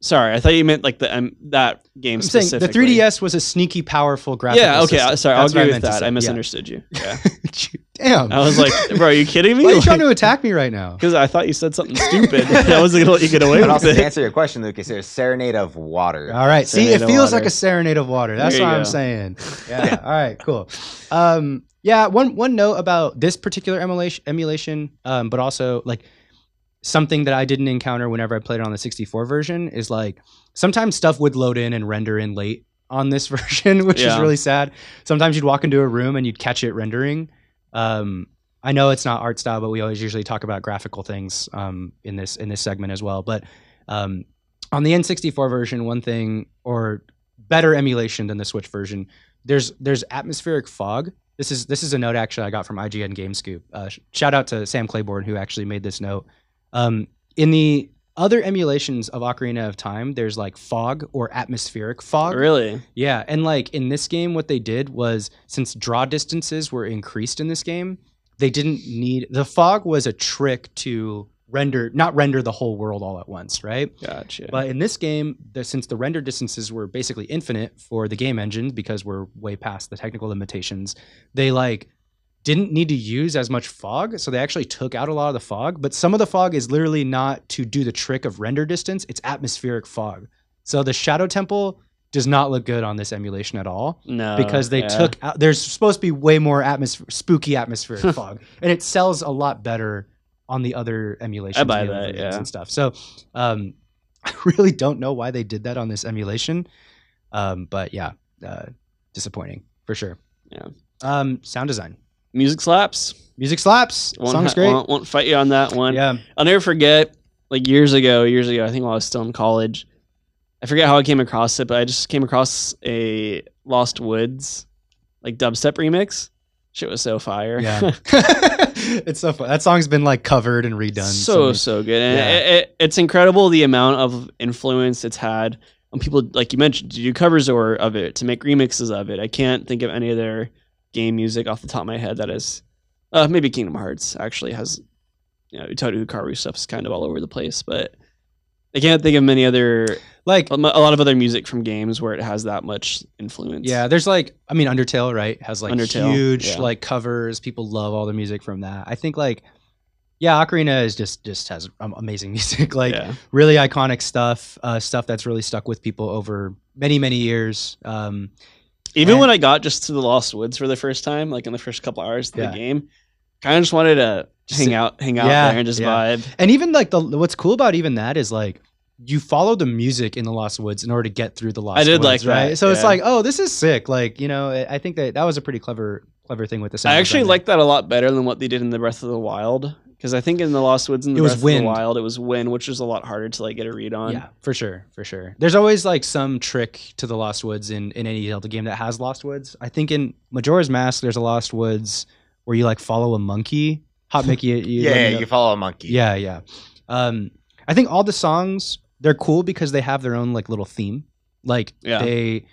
Sorry, I thought you meant like the um, that game I'm saying the 3DS was a sneaky, powerful graphic. Yeah, okay. uh, Sorry, I'll agree with that. I misunderstood. misunderstood you. Yeah. Damn. I was like, bro, are you kidding me? why are you trying to attack me right now? Because I thought you said something stupid. I wasn't gonna let you get away but with also to it. answer your question, Lucas, there's Serenade of Water. All right. See, it feels water. like a serenade of water. That's what you I'm go. saying. Yeah. All right. Cool. Um, yeah. One one note about this particular emulation, emulation, um, but also like something that I didn't encounter whenever I played it on the 64 version is like sometimes stuff would load in and render in late on this version, which is really sad. Sometimes you'd walk into a room and you'd catch it rendering. Um, I know it's not art style, but we always usually talk about graphical things um, in this in this segment as well. But um, on the N64 version, one thing or better emulation than the Switch version, there's there's atmospheric fog. This is this is a note actually I got from IGN GameScoop. Uh, shout out to Sam Claiborn who actually made this note. Um, in the other emulations of Ocarina of Time, there's like fog or atmospheric fog. Really? Yeah, and like in this game, what they did was since draw distances were increased in this game, they didn't need the fog was a trick to render not render the whole world all at once, right? Gotcha. But in this game, the, since the render distances were basically infinite for the game engine because we're way past the technical limitations, they like didn't need to use as much fog, so they actually took out a lot of the fog. But some of the fog is literally not to do the trick of render distance; it's atmospheric fog. So the Shadow Temple does not look good on this emulation at all no, because they yeah. took out. There's supposed to be way more atmos- spooky atmospheric fog, and it sells a lot better on the other emulation. I buy that, yeah. and stuff. So um, I really don't know why they did that on this emulation, um, but yeah, uh, disappointing for sure. Yeah. Um, sound design. Music slaps. Music slaps. Won't Song's ha- great. Won't, won't fight you on that one. Yeah. I'll never forget, like years ago, years ago, I think while I was still in college, I forget how I came across it, but I just came across a Lost Woods, like dubstep remix. Shit was so fire. Yeah. it's so fun. That song's been like covered and redone. so many- so good, and Yeah. it, it, it's incredible the amount of influence it's had on people. Like you mentioned, to do covers or of it, to make remixes of it. I can't think of any other game music off the top of my head that is. Uh, maybe Kingdom Hearts actually has, you know, Utada Hikaru stuff's kind of all over the place, but I can't think of many other like a lot of other music from games where it has that much influence. Yeah, there's like I mean Undertale, right? Has like Undertale, huge yeah. like covers. People love all the music from that. I think like yeah, Ocarina is just just has amazing music. like yeah. really iconic stuff, uh, stuff that's really stuck with people over many many years. Um, Even And- when I got just to the Lost Woods for the first time, like in the first couple hours of Yeah. the game, kind of just wanted to Just hang out, hang out Yeah, there and just yeah. vibe. and even like the what's cool about even that is like you follow the music in the Lost Woods in order to get through the Lost. I did Woods, like right? that, So it's like oh, this is sick. Like you know, I think that that was a pretty clever clever thing with the. sound I actually like that a lot better than what they did in the Breath of the Wild. Because I think in the Lost Woods and the It was Breath wind. of the Wild, it was wind, which was a lot harder to like get a read on. Yeah, for sure, for sure. There's always like some trick to the Lost Woods in in any Zelda game that has Lost Woods. I think in Majora's Mask, there's a Lost Woods where you like follow a monkey. Hot Mickey, you, you yeah, yeah, you follow a monkey. yeah, yeah. Um, I think all the songs they're cool because they have their own like little theme. Like Yeah. they,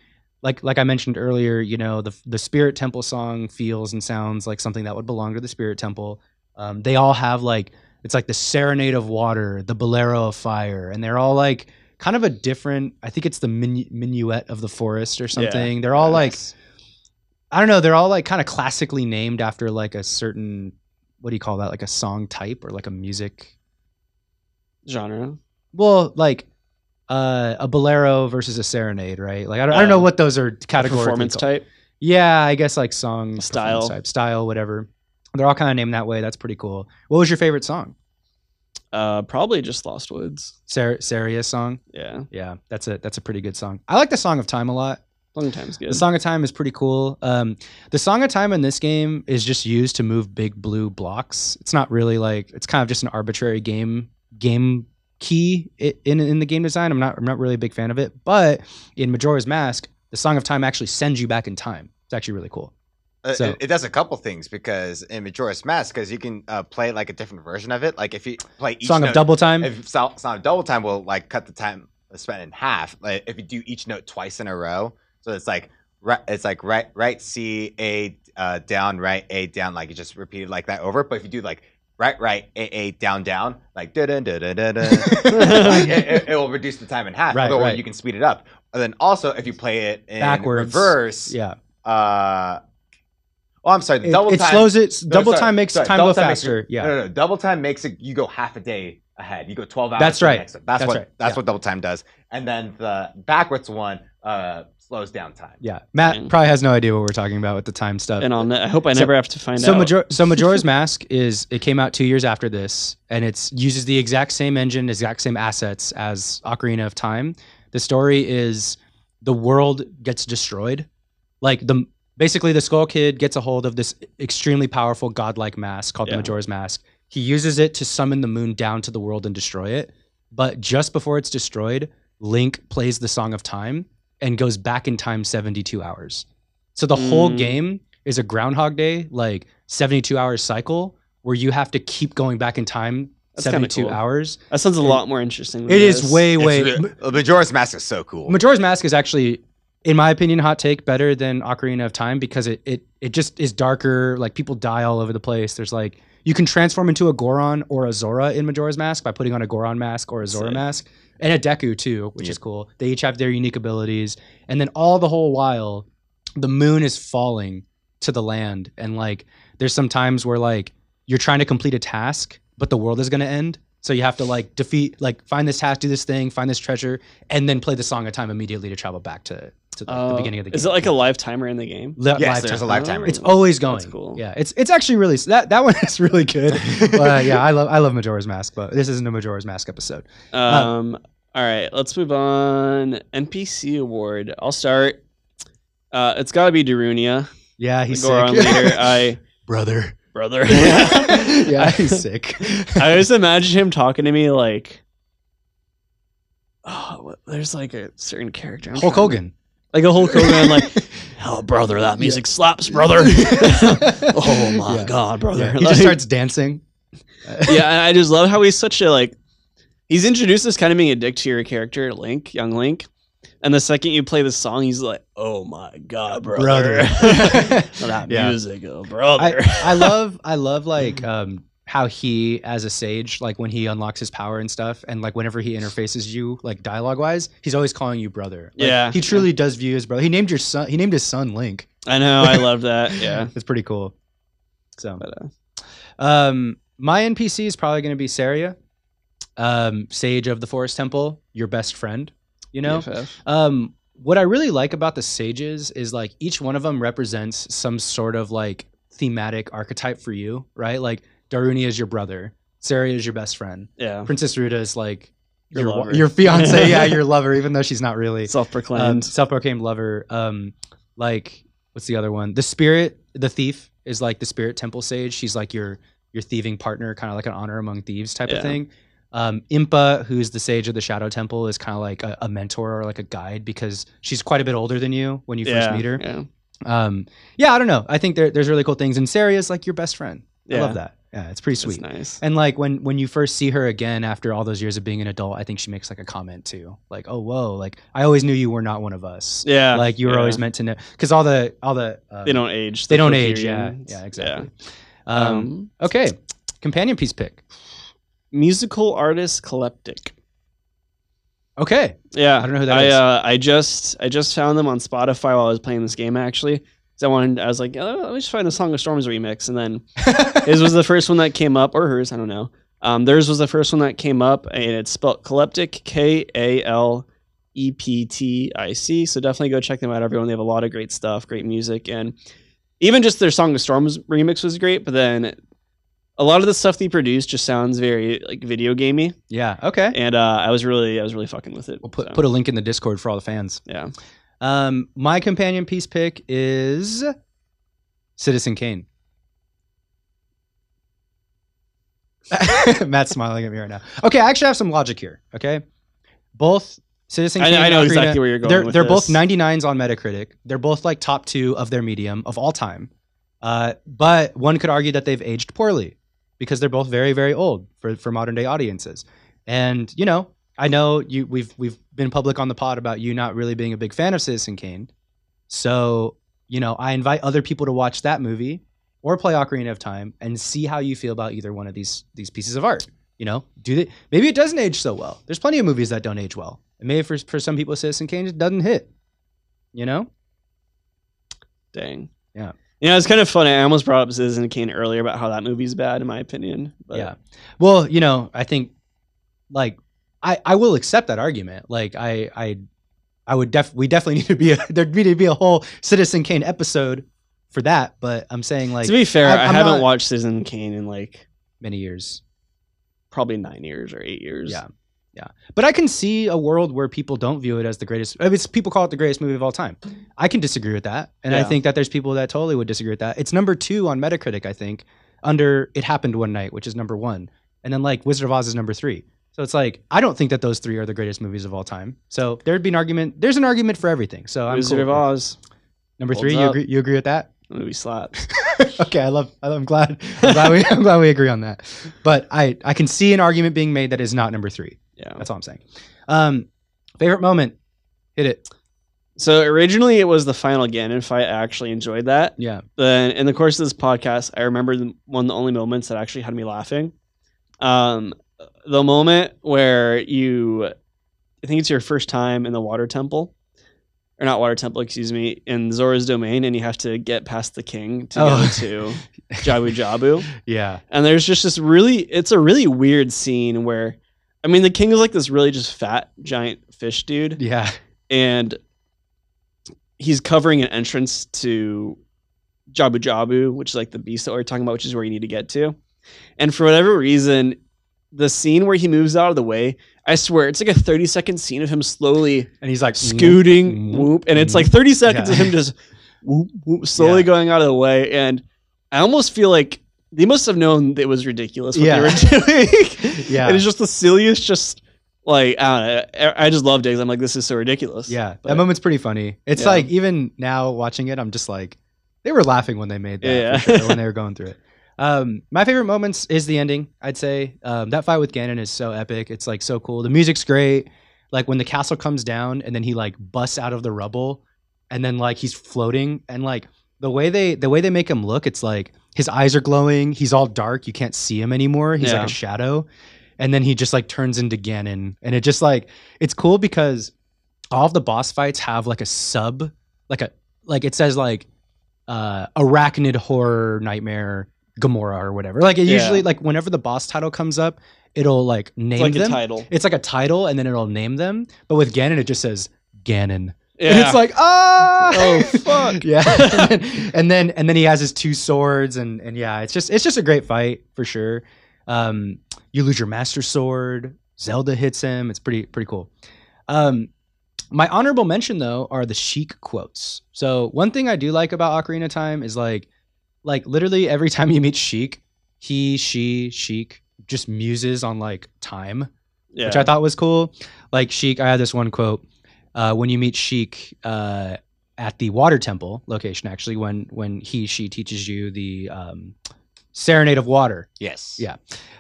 like like I mentioned earlier, you know the the Spirit Temple song feels and sounds like something that would belong to the Spirit Temple. Um, they all have like it's like the Serenade of Water, the Bolero of Fire, and they're all like kind of a different. I think it's the minu- Minuet of the Forest or something. They're all like I don't know. They're all like kind of classically named after like a certain what do you call that? Like a song type or like a music genre. well, like uh, a bolero versus a serenade, right? Like I don't, I don't know Um, what those are A categorically performance called. type. Yeah, I guess like song Style. type, style, whatever. They're all kind of named that way. That's pretty cool. What was your favorite song? Uh, probably just Lost Woods. Sar- Saria's song. Yeah, Yeah, that's a that's a pretty good song. I like the Song of Time a lot. long time's good. The Song of Time is pretty cool. Um, the Song of Time in this game is just used to move big blue blocks. It's not really like it's kind of just an arbitrary game game key in in the game design. I'm not I'm not really a big fan of it, but in Majora's Mask, the Song of Time actually sends you back in time. It's actually really cool. Uh, So- it, it does a couple things because in Majora's Mask, because you can uh, play like a different version of it. Like if you play each Song note, of Double Time. if Song, Song of Double Time will like cut the time spent in half. Like if you do each note twice in a row, so it's like right, it's like right, right C A uh, down, right A down, like you just repeated like that over. But if you do like right, right A A down, down, like da da da da da da, it, it- it will reduce the time in half. Right, right. you can speed it up. And then also, if you play it in Backwards. reverse, yeah, uh, oh, I'm sorry. The it, double it time slows it. no, double sorry, time makes sorry, time go faster. it- yeah, No, no, no. Double time makes it you go half a day ahead. You go 12 hours. That's right. next. That's, That's what right. that's Yeah. what double time does. And then the backwards one uh slows down time. yeah. Matt Mm. probably has no idea what we're talking about with the time stuff. and on that, I hope I So- never have to find so out. Major- so Majora's Mask is it came out two years after this, and it's uses the exact same engine, exact same assets as Ocarina of Time. The story is the world gets destroyed, like the basically the Skull Kid gets a hold of this extremely powerful godlike mask called Yeah. the Majora's Mask. He uses it to summon the moon down to the world and destroy it. But just before it's destroyed, Link plays the Song of Time and goes back in time 72 hours. So the whole Mm. game is a Groundhog Day, like 72 hour cycle, where you have to keep going back in time That's 72 cool. hours. that sounds a lot more interesting. Than It is this. way, way. re- uh, Majora's Mask is so cool. Majora's Mask is actually, in my opinion, hot take better than Ocarina of Time because it it it just is darker. Like people die all over the place. There's like you can transform into a Goron or a Zora in Majora's Mask by putting on a Goron mask or a Zora Sick. mask, and a Deku too, which Yeah. is cool. They each have their unique abilities, and then all the whole while, the moon is falling to the land, and like there's some times where like you're trying to complete a task, but the world is gonna end. So you have to like defeat, like find this task, do this thing, find this treasure, and then play the song of time immediately to travel back to, to the, the Uh, beginning of the game. Is it like a live timer in the game? Li- yes, live there's time. a lifetime. Oh. It's always going. That's cool. Yeah, it's it's actually really that that one is really good. but yeah, I love I love Majora's Mask, but this isn't a Majora's Mask episode. Um. all right, let's move on. NPC award. I'll start. Uh, it's got to be Darunia. Yeah, he's Goron sick. leader. I brother. brother. yeah, he's sick. I always imagine him talking to me like, oh, there's like a certain character. I'm Hulk trying to- Hogan. Like a Hulk Hogan, like, oh brother, that music slaps, brother. oh my Yeah. god, brother. Yeah, he Like- just starts dancing. yeah, and I just love how he's such a like. He's introduced as kind of being a dick to your character, Link, young Link, and the second you play the song, he's like, "Oh my god, brother, Brother. that Yeah. music, oh brother." I, I love I love like um how he as a sage like when he unlocks his power and stuff and like whenever he interfaces you like dialogue wise he's always calling you brother. Like, Yeah, he truly does view his brother. He named your son he named his son link. I know, I love that. Yeah, it's pretty cool. So but, uh, um my npc is probably going to be saria. Um sage of the forest temple your best friend you know? BFF. um, what I really like about the sages is like each one of them represents some sort of like thematic archetype for you, right? Like Daruni is your brother, Saria is your best friend, yeah, Princess Ruto is like Your your your fiance, yeah, your lover, even though she's not really um, self-proclaimed. self-proclaimed lover. Um, like what's the other one? The spirit, the thief is like the spirit temple sage. She's like your your thieving partner, kind of like an honor among thieves type Yeah. of thing. Um, Impa, who's the sage of the Shadow Temple, is kind of like a, a mentor or like a guide because she's quite a bit older than you when you first yeah, meet her. Yeah, Um, yeah, I don't know. I think there, there's really cool things, and Sari is like your best friend. I love that. Yeah, it's pretty It's sweet. nice. And like when when you first see her again after all those years of being an adult, I think she makes like a comment too, like, "Oh, whoa! Like I always knew you were not one of us. Yeah, like you were yeah. always meant to know." Because all the all the um, They don't age. they the don't age. Yeah, yeah, exactly. Yeah. Um, Um, okay, companion piece pick. musical artist Kaleptic. Okay, Yeah, I don't know who that I, is. Uh, I just I just found them on Spotify while I was playing this game actually. I wanted I was like, oh, let me just find a Song of Storms remix, and then his was the first one that came up, or hers, I don't know. Um, theirs was the first one that came up, and it's spelled Kaleptic, K A L E P T I C. So definitely go check them out, everyone. They have a lot of great stuff, great music, and even just their Song of Storms remix was great. But then a lot of the stuff they produced just sounds very like video gamey, yeah, okay. and uh, I was really I was really fucking with it. We'll put so, put a link in the Discord for all the fans. yeah. Um, my companion piece pick is Citizen Kane. Matt's smiling at me right now. Okay, I actually have some logic here. Okay, both Citizen Kane. I know Ocarina- exactly where you're going. They're they're both 99s on Metacritic. They're both like top two of their medium of all time. Uh, but one could argue that they've aged poorly because they're both very very old for for modern day audiences. And you know, I know you we've we've been public on the pod about you not really being a big fan of Citizen Kane. So, you know, I invite other people to watch that movie or play Ocarina of Time and see how you feel about either one of these these pieces of art. You know, do they maybe it doesn't age so well. There's plenty of movies that don't age well. And maybe for for some people Citizen Kane just doesn't hit. You know? Dang. Yeah. You know, it's kind of funny. I almost brought up Citizen Kane earlier about how that movie's bad, in my opinion. But yeah. Well, you know, I think like I I will accept that argument. Like I I I would def we definitely need to be a there'd need to be a whole Citizen Kane episode for that. But I'm saying like to be fair, I'm- I haven't not- watched Citizen Kane in like many years. probably nine years or eight years. Yeah. Yeah. But I can see a world where people don't view it as the greatest. I mean, it's, people call it the greatest movie of all time. I can disagree with that. And I think that there's people that totally would disagree with that. It's number two on Metacritic, I think, under It Happened One Night, which is number one. And then like Wizard of Oz is number three. So it's like, I don't think that those three are the greatest movies of all time. So there'd be an argument. There's an argument for everything. So I'm Wizard cool of. Oz. Number Holds three, you up. agree, you agree with that? The movie slaps. okay, I love. I'm glad. I'm glad we. I'm glad we agree on that. But I, I can see an argument being made that is not number three. Yeah. That's all I'm saying. Um, favorite moment. Hit it. So originally it was the final Ganon fight. I actually enjoyed that. Yeah. Then in the course of this podcast, I remember the, one of the only moments that actually had me laughing. Um, the moment where you, I think it's your first time in the water temple, or not water temple, excuse me, in Zora's domain, and you have to get past the king to Oh. go to Jabu Jabu. Yeah. And there's just this really, it's a really weird scene where, I mean, the king is like this really just fat giant fish dude Yeah. and he's covering an entrance to Jabu Jabu, which is like the beast that we're talking about, which is where you need to get to. And for whatever reason, the scene where he moves out of the way, I swear it's like a 30 second scene of him slowly And he's like scooting, mm, whoop, and it's like 30 seconds of him just whoop, whoop, slowly Yeah. going out of the way. And I almost feel like they must have known it was ridiculous what Yeah. they were doing. Yeah. and it's just the silliest. Just like I don't know. I just loved it. I'm like, this is so ridiculous. Yeah, But- that moment's pretty funny. It's Yeah. like even now watching it, I'm just like, they were laughing when they made that. Yeah. sure, when they were going through it. Um, my favorite moments is the ending. I'd say um, that fight with Ganon is so epic. It's like so cool. The music's great. Like when the castle comes down and then he like busts out of the rubble, and then like he's floating and like the way they the way they make him look, it's like his eyes are glowing. He's all dark. You can't see him anymore. He's Yeah. like a shadow. And then he just like turns into Ganon, and it just like it's cool because all of the boss fights have like a sub, like a like it says like uh arachnid horror nightmare Gamora or whatever. Like it Yeah. usually like whenever the boss title comes up, it'll like name it's like them. a title. It's like a title, and then it'll name them. But with Ganon, it just says Ganon. Yeah. And it's like, ah, Oh, fuck. yeah. and, then, and then and then he has his two swords, and and yeah, it's just it's just a great fight for sure. Um, you lose your master sword. Zelda hits him. It's pretty pretty cool. Um, my honorable mention though are the Sheik quotes. So one thing I do like about Ocarina Time is like, like literally every time you meet Sheik, he, she, Sheik just muses on like time yeah. which I thought was cool. Like Sheik, I had this one quote uh, when you meet Sheik uh, at the Water Temple location. Actually, when when he she teaches you the um, Serenade of Water. Yes. Yeah.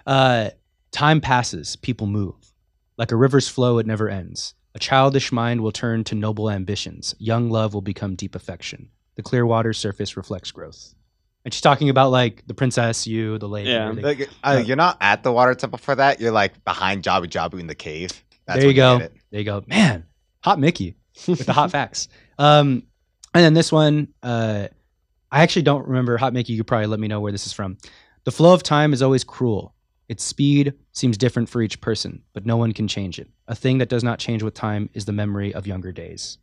Uh, time passes, people move. Like a river's flow, it never ends. A childish mind will turn to noble ambitions. Young love will become deep affection. The clear water surface reflects growth. And she's talking about like the princess, you, the lady. Yeah. everything. Like, uh, you're not at the water temple for that. You're like behind Jabu Jabu in the cave. That's there you when go. get it. there you go. Man, hot Mickey with the hot facts. Um, and then this one, uh, I actually don't remember. Hot Mickey, you could probably let me know where this is from. The flow of time is always cruel. Its speed seems different for each person, but no one can change it. A thing that does not change with time is the memory of younger days.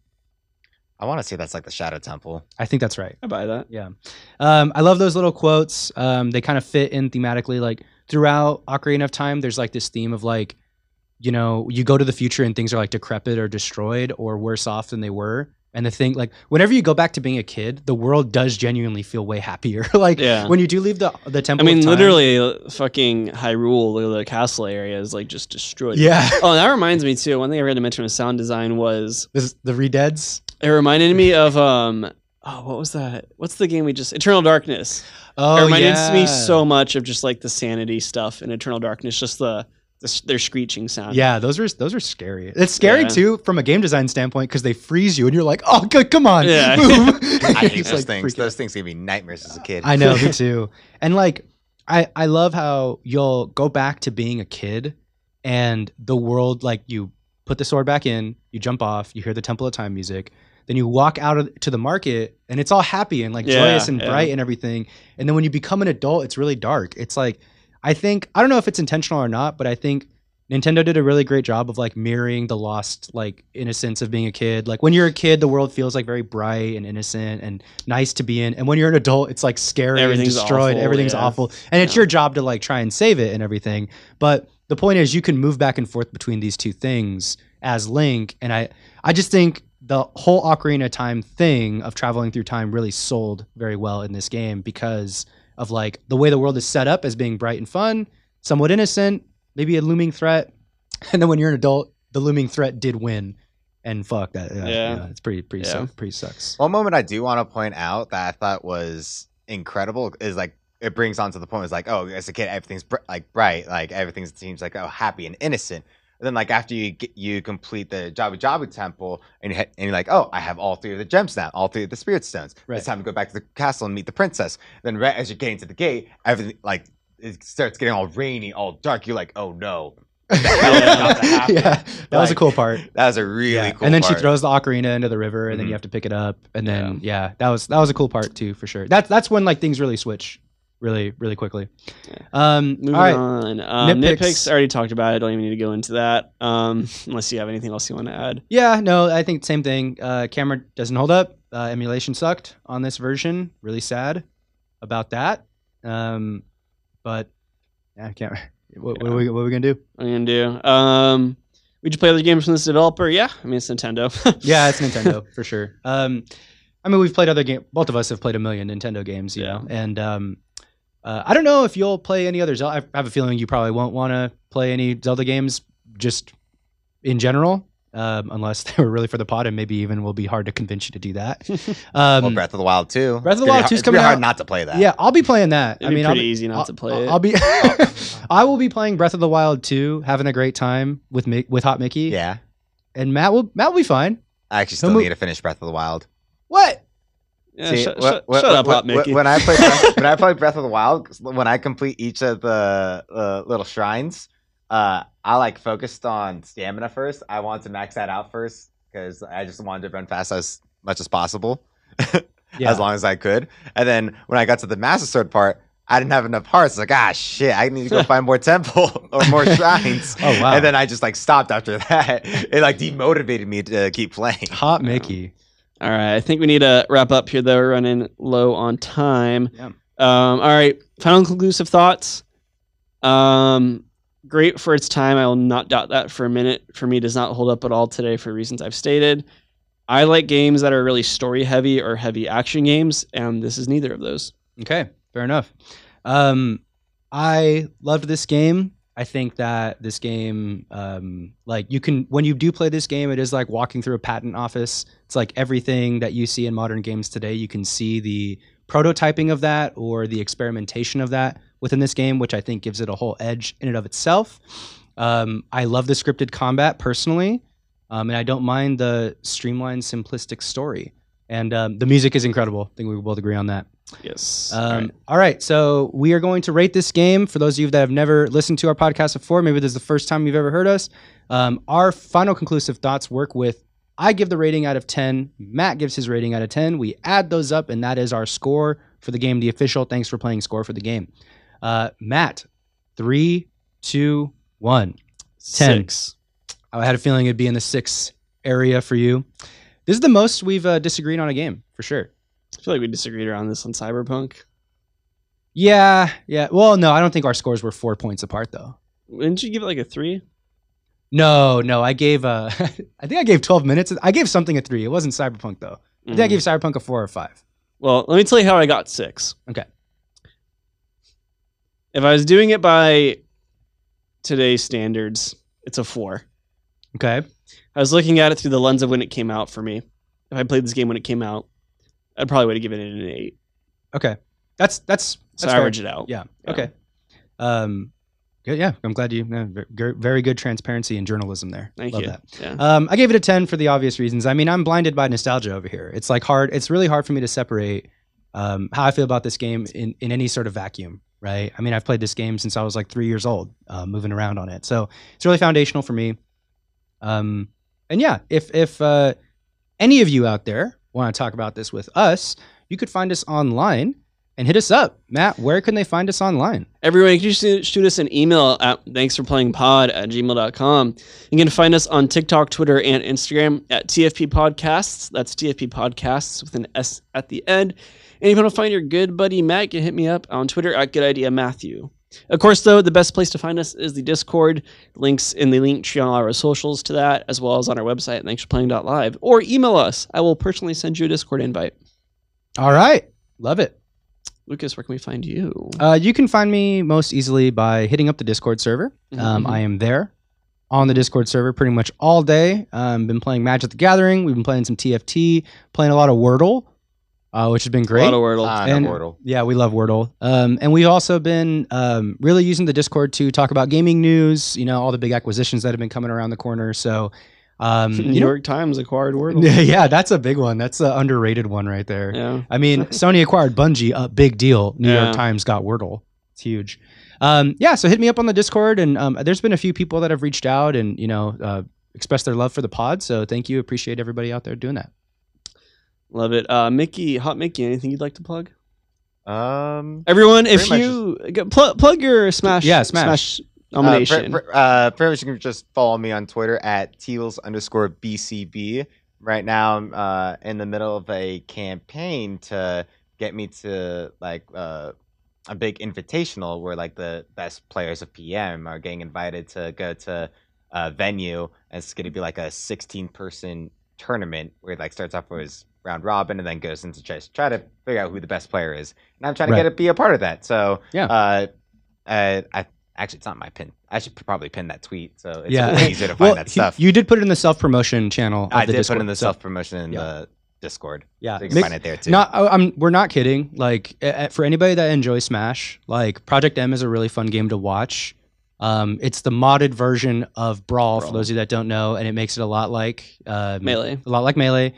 I want to say that's like the Shadow Temple. I think that's right. I buy that. Yeah. Um, I love those little quotes. Um, they kind of fit in thematically. Like throughout Ocarina of Time, there's like this theme of like, you know, you go to the future and things are like decrepit or destroyed or worse off than they were. And the thing, like, whenever you go back to being a kid, the world does genuinely feel way happier. like Yeah. when you do leave the the temple. I mean, of Time- literally, uh, fucking Hyrule, the, the castle area is like just destroyed. Yeah. Oh, that reminds me too. One thing I read to mention with sound design was This, the Redeads. It reminded me of um. Oh, what was that? What's the game we just Eternal Darkness? Oh, it reminded yeah. me so much of just like the sanity stuff in Eternal Darkness, just the, the their screeching sound. Yeah, those are those are scary. It's scary Yeah. too from a game design standpoint because they freeze you and you're like, oh, good, come on, Yeah. move. I hate those like, things. freaking Those things gave me nightmares as a kid. I know, me too. And like, I I love how you'll go back to being a kid, and the world like you put the sword back in, you jump off, you hear the Temple of Time music, then you walk out of, to the market, and it's all happy and like Yeah, joyous and yeah. bright and everything. And then when you become an adult, it's really dark. It's like I think I don't know if it's intentional or not, but I think Nintendo did a really great job of like mirroring the lost like innocence of being a kid. Like when you're a kid, the world feels like very bright and innocent and nice to be in, and when you're an adult, it's like scary and destroyed. awful, Everything's yeah. awful, and it's your job to like try and save it and everything. But the point is, you can move back and forth between these two things as Link, and I I just think the whole Ocarina of Time thing of traveling through time really sold very well in this game because of like the way the world is set up as being bright and fun, somewhat innocent, maybe a looming threat, and then when you're an adult, the looming threat did win, and fuck that. Yeah, Yeah. yeah, it's pretty pretty Yeah. suck, pretty sucks. One moment I do want to point out that I thought was incredible is like it brings on to the point is like oh as a kid everything's br- like bright like everything seems like oh happy and innocent. And then like after you get, you complete the Jabu Jabu temple and you ha- and you're like oh I have all three of the gems now all three of the spirit stones. Right. It's time to go back to the castle and meet the princess. Then right as you're getting to the gate everything like it starts getting all rainy all dark. You're like oh no. about yeah, that was a cool part. That was a really yeah. cool and then she throws the ocarina into the river, and then Mhm. you have to pick it up, and then yeah. that was that was a cool part too for sure. That's that's when like things really switch, really really quickly. Yeah. Um, Moving all right, on. Um, Nitpicks. nitpicks. I already talked about it. I Don't even need to go into that. Um, unless you have anything else you want to add. yeah, no, I think same thing. Uh, camera doesn't hold up. Uh, emulation sucked on this version. Really sad about that. Um, but yeah, I can't. What, what, are we, what are we gonna do? What are you gonna do? Um, would you play other games from this developer? Yeah, I mean it's Nintendo. Yeah, it's Nintendo for sure. Um, I mean, we've played other games. Both of us have played a million Nintendo games, you Yeah. know. And um, uh, I don't know if you'll play any other Zelda. I have a feeling you probably won't want to play any Zelda games just in general, um, unless they were really for the pod, and maybe even will be hard to convince you to do that. Um, well, Breath of the Wild too. Breath of the It's gonna be Wild hard- 2 's it's coming hard out. not to play that. yeah, I'll be playing that. It'd I be mean, pretty I'll be, easy not I'll, to play it. I'll be. I will be playing Breath of the Wild 2, having a great time with Mi- with Hot Mickey. yeah. and Matt will Matt will be fine. I actually still mo- need to finish Breath of the Wild. What? Yeah, See, shut, wh- shut, up, Hot Mickey. When I play Breath, when I play Breath of the Wild, when I complete each of the uh, little shrines, uh, I like focused on stamina first. I want to max that out first because I just wanted to run fast as much as possible, Yeah. as long as I could. And then when I got to the Master Sword part, I didn't have enough hearts. Like, ah, shit, I need to go find more temple or more shrines. Oh, wow. And then I just like stopped after that. It like demotivated me to keep playing. Hot Mickey. All right, I think we need to wrap up here. Though we're running low on time. Yeah. Um, all right, final conclusive thoughts. Um, great for its time. I will not doubt that for a minute. For me, does not hold up at all today for reasons I've stated. I like games that are really story heavy or heavy action games, and this is neither of those. Okay, fair enough. Um, I loved this game. I think that this game, um, like you can, when you do play this game, it is like walking through a patent office. It's like everything that you see in modern games today. You can see the prototyping of that or the experimentation of that within this game, which I think gives it a whole edge in and of itself. Um, I love the scripted combat personally, um, and I don't mind the streamlined, simplistic story. And um, the music is incredible. I think we would both agree on that. Yes. Um, All all, right. right. so we are going to rate this game. For those of you that have never listened to our podcast before, maybe this is the first time you've ever heard us. Um, our final conclusive thoughts work with I give the rating out of 10, Matt gives his rating out of 10. We add those up, and that is our score for the game, the official thanks for playing score for the game. Uh, Matt, three, two, one. 10. Six. I had a feeling it'd be in the six area for you. This is the most we've uh, disagreed on a game, for sure. I feel like we disagreed around this on Cyberpunk. Yeah, yeah. Well, no, I don't think our scores were four points apart, though. Didn't you give it like a three? No, no, I gave uh I think I gave 12 minutes. I gave something a 3. It wasn't Cyberpunk though. I think I gave Cyberpunk a 4 or 5. Well, let me tell you how I got six. Okay. If I was doing it by today's standards, it's a four. Okay. I was looking at it through the lens of when it came out for me. If I played this game when it came out, I probably would have given it an eight. Okay. That's that's So that's fair. average it out. Yeah. Yeah. Okay. Um good, yeah, I'm glad you yeah, very good transparency and journalism there. Thank Love you. that. Yeah. Um, I gave it a 10 for the obvious reasons. I mean, I'm blinded by nostalgia over here. It's like hard, it's really hard for me to separate um, how I feel about this game in, in any sort of vacuum, right? I mean, I've played this game since I was like three years old, uh, moving around on it. So it's really foundational for me. Um, and yeah, if, if uh, any of you out there want to talk about this with us, you could find us online and hit us up. Matt, where can they find us online? Everyone, you can shoot us an email at thanks for playing pod at gmail.com. You can find us on TikTok, Twitter, and Instagram at TFP Podcasts. That's TFP Podcasts with an S at the end. And if you want to find your good buddy Matt, you can hit me up on Twitter at Good Idea Matthew. Of course, though, the best place to find us is the Discord. Links in the link tree on our socials to that, as well as on our website, thanksforplaying.live. Or email us. I will personally send you a Discord invite. All right. Love it. Lucas, where can we find you? Uh, you can find me most easily by hitting up the Discord server. Um, Mhm. I am there on the Discord server pretty much all day. Um, been playing Magic the Gathering. We've been playing some TFT, playing a lot of Wordle, uh, which has been A great. lot of Wordle. Ah, And- Wordle. Yeah, we love Wordle. Um, and we've also been um, really using the Discord to talk about gaming news, you know, all the big acquisitions that have been coming around the corner. So, um, New you know, York Times acquired Wordle. yeah, that's a big one. That's an underrated one right there. Yeah. I mean, Sony acquired Bungie, a big deal. New Yeah. York Times got Wordle. It's huge. Um, yeah, so hit me up on the Discord, and um, there's been a few people that have reached out and you know uh, expressed their love for the pod. So thank you, appreciate everybody out there doing that. Love it. Uh, Mickey, Hot Mickey, anything you'd like to plug? Um, Everyone, if you get, plug, plug your Smash, Yeah, Smash. nomination. Uh, pr- pr- uh, pretty much you can just follow me on Twitter at teals underscore BCB. Right now, I'm uh, in the middle of a campaign to get me to like uh, a big invitational where like the best players of PM are getting invited to go to a venue. And it's going to be like a 16 person tournament where it like starts off as round robin and then goes into chess. Try to figure out who the best player is, and I'm trying to Right. get to be a part of that. So Yeah. uh, uh, I actually it's not my pin. I should probably pin that tweet, so it's Yeah. really easier to find well, that stuff. you did put it in the self promotion channel. Of I the did Discord, put in the so- self promotion in Yeah. the Discord. Yeah, so you can Mick- find it there too. Not, I- I'm, we're not kidding. Like uh, uh, for anybody that enjoys Smash, like Project M is a really fun game to watch. Um, it's the modded version of Brawl, for those of you that don't know, and it makes it a lot like um, Melee. a lot like Melee.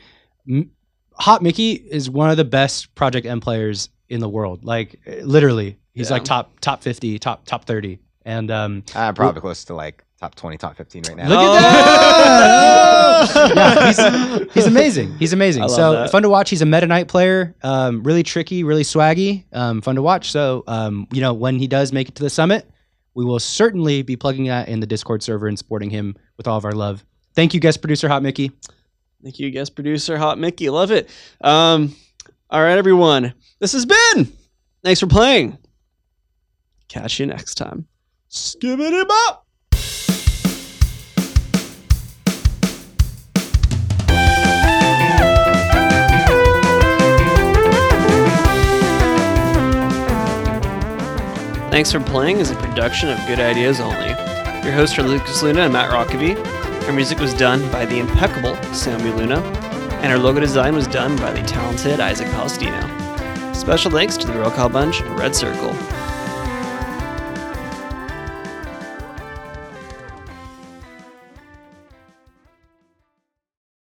M- Hot Mickey is one of the best Project M players in the world. Like uh, literally, he's Yeah. like top top 50, top top 30. And um, I'm probably close to like top 20, top 15 right now. Look Oh! at that! yeah, he's, he's amazing. He's amazing. I love so that. fun to watch. He's a Meta Knight player. Um, really tricky, really swaggy. Um, fun to watch. So um, you know when he does make it to the summit, we will certainly be plugging that in the Discord server and supporting him with all of our love. Thank you, guest producer Hot Mickey. Thank you, guest producer Hot Mickey. Love it. Um, all right, everyone. This has been. Thanks for playing. Catch you next time. Skibbity bop. Thanks for Playing is a production of Good Ideas Only. Your hosts are Lucas Luna and Matt Rockaby. Our music was done by the impeccable Sammy Luna, and our logo design was done by the talented Isaac Palestino. Special thanks to the Roll Call Bunch and Red Circle.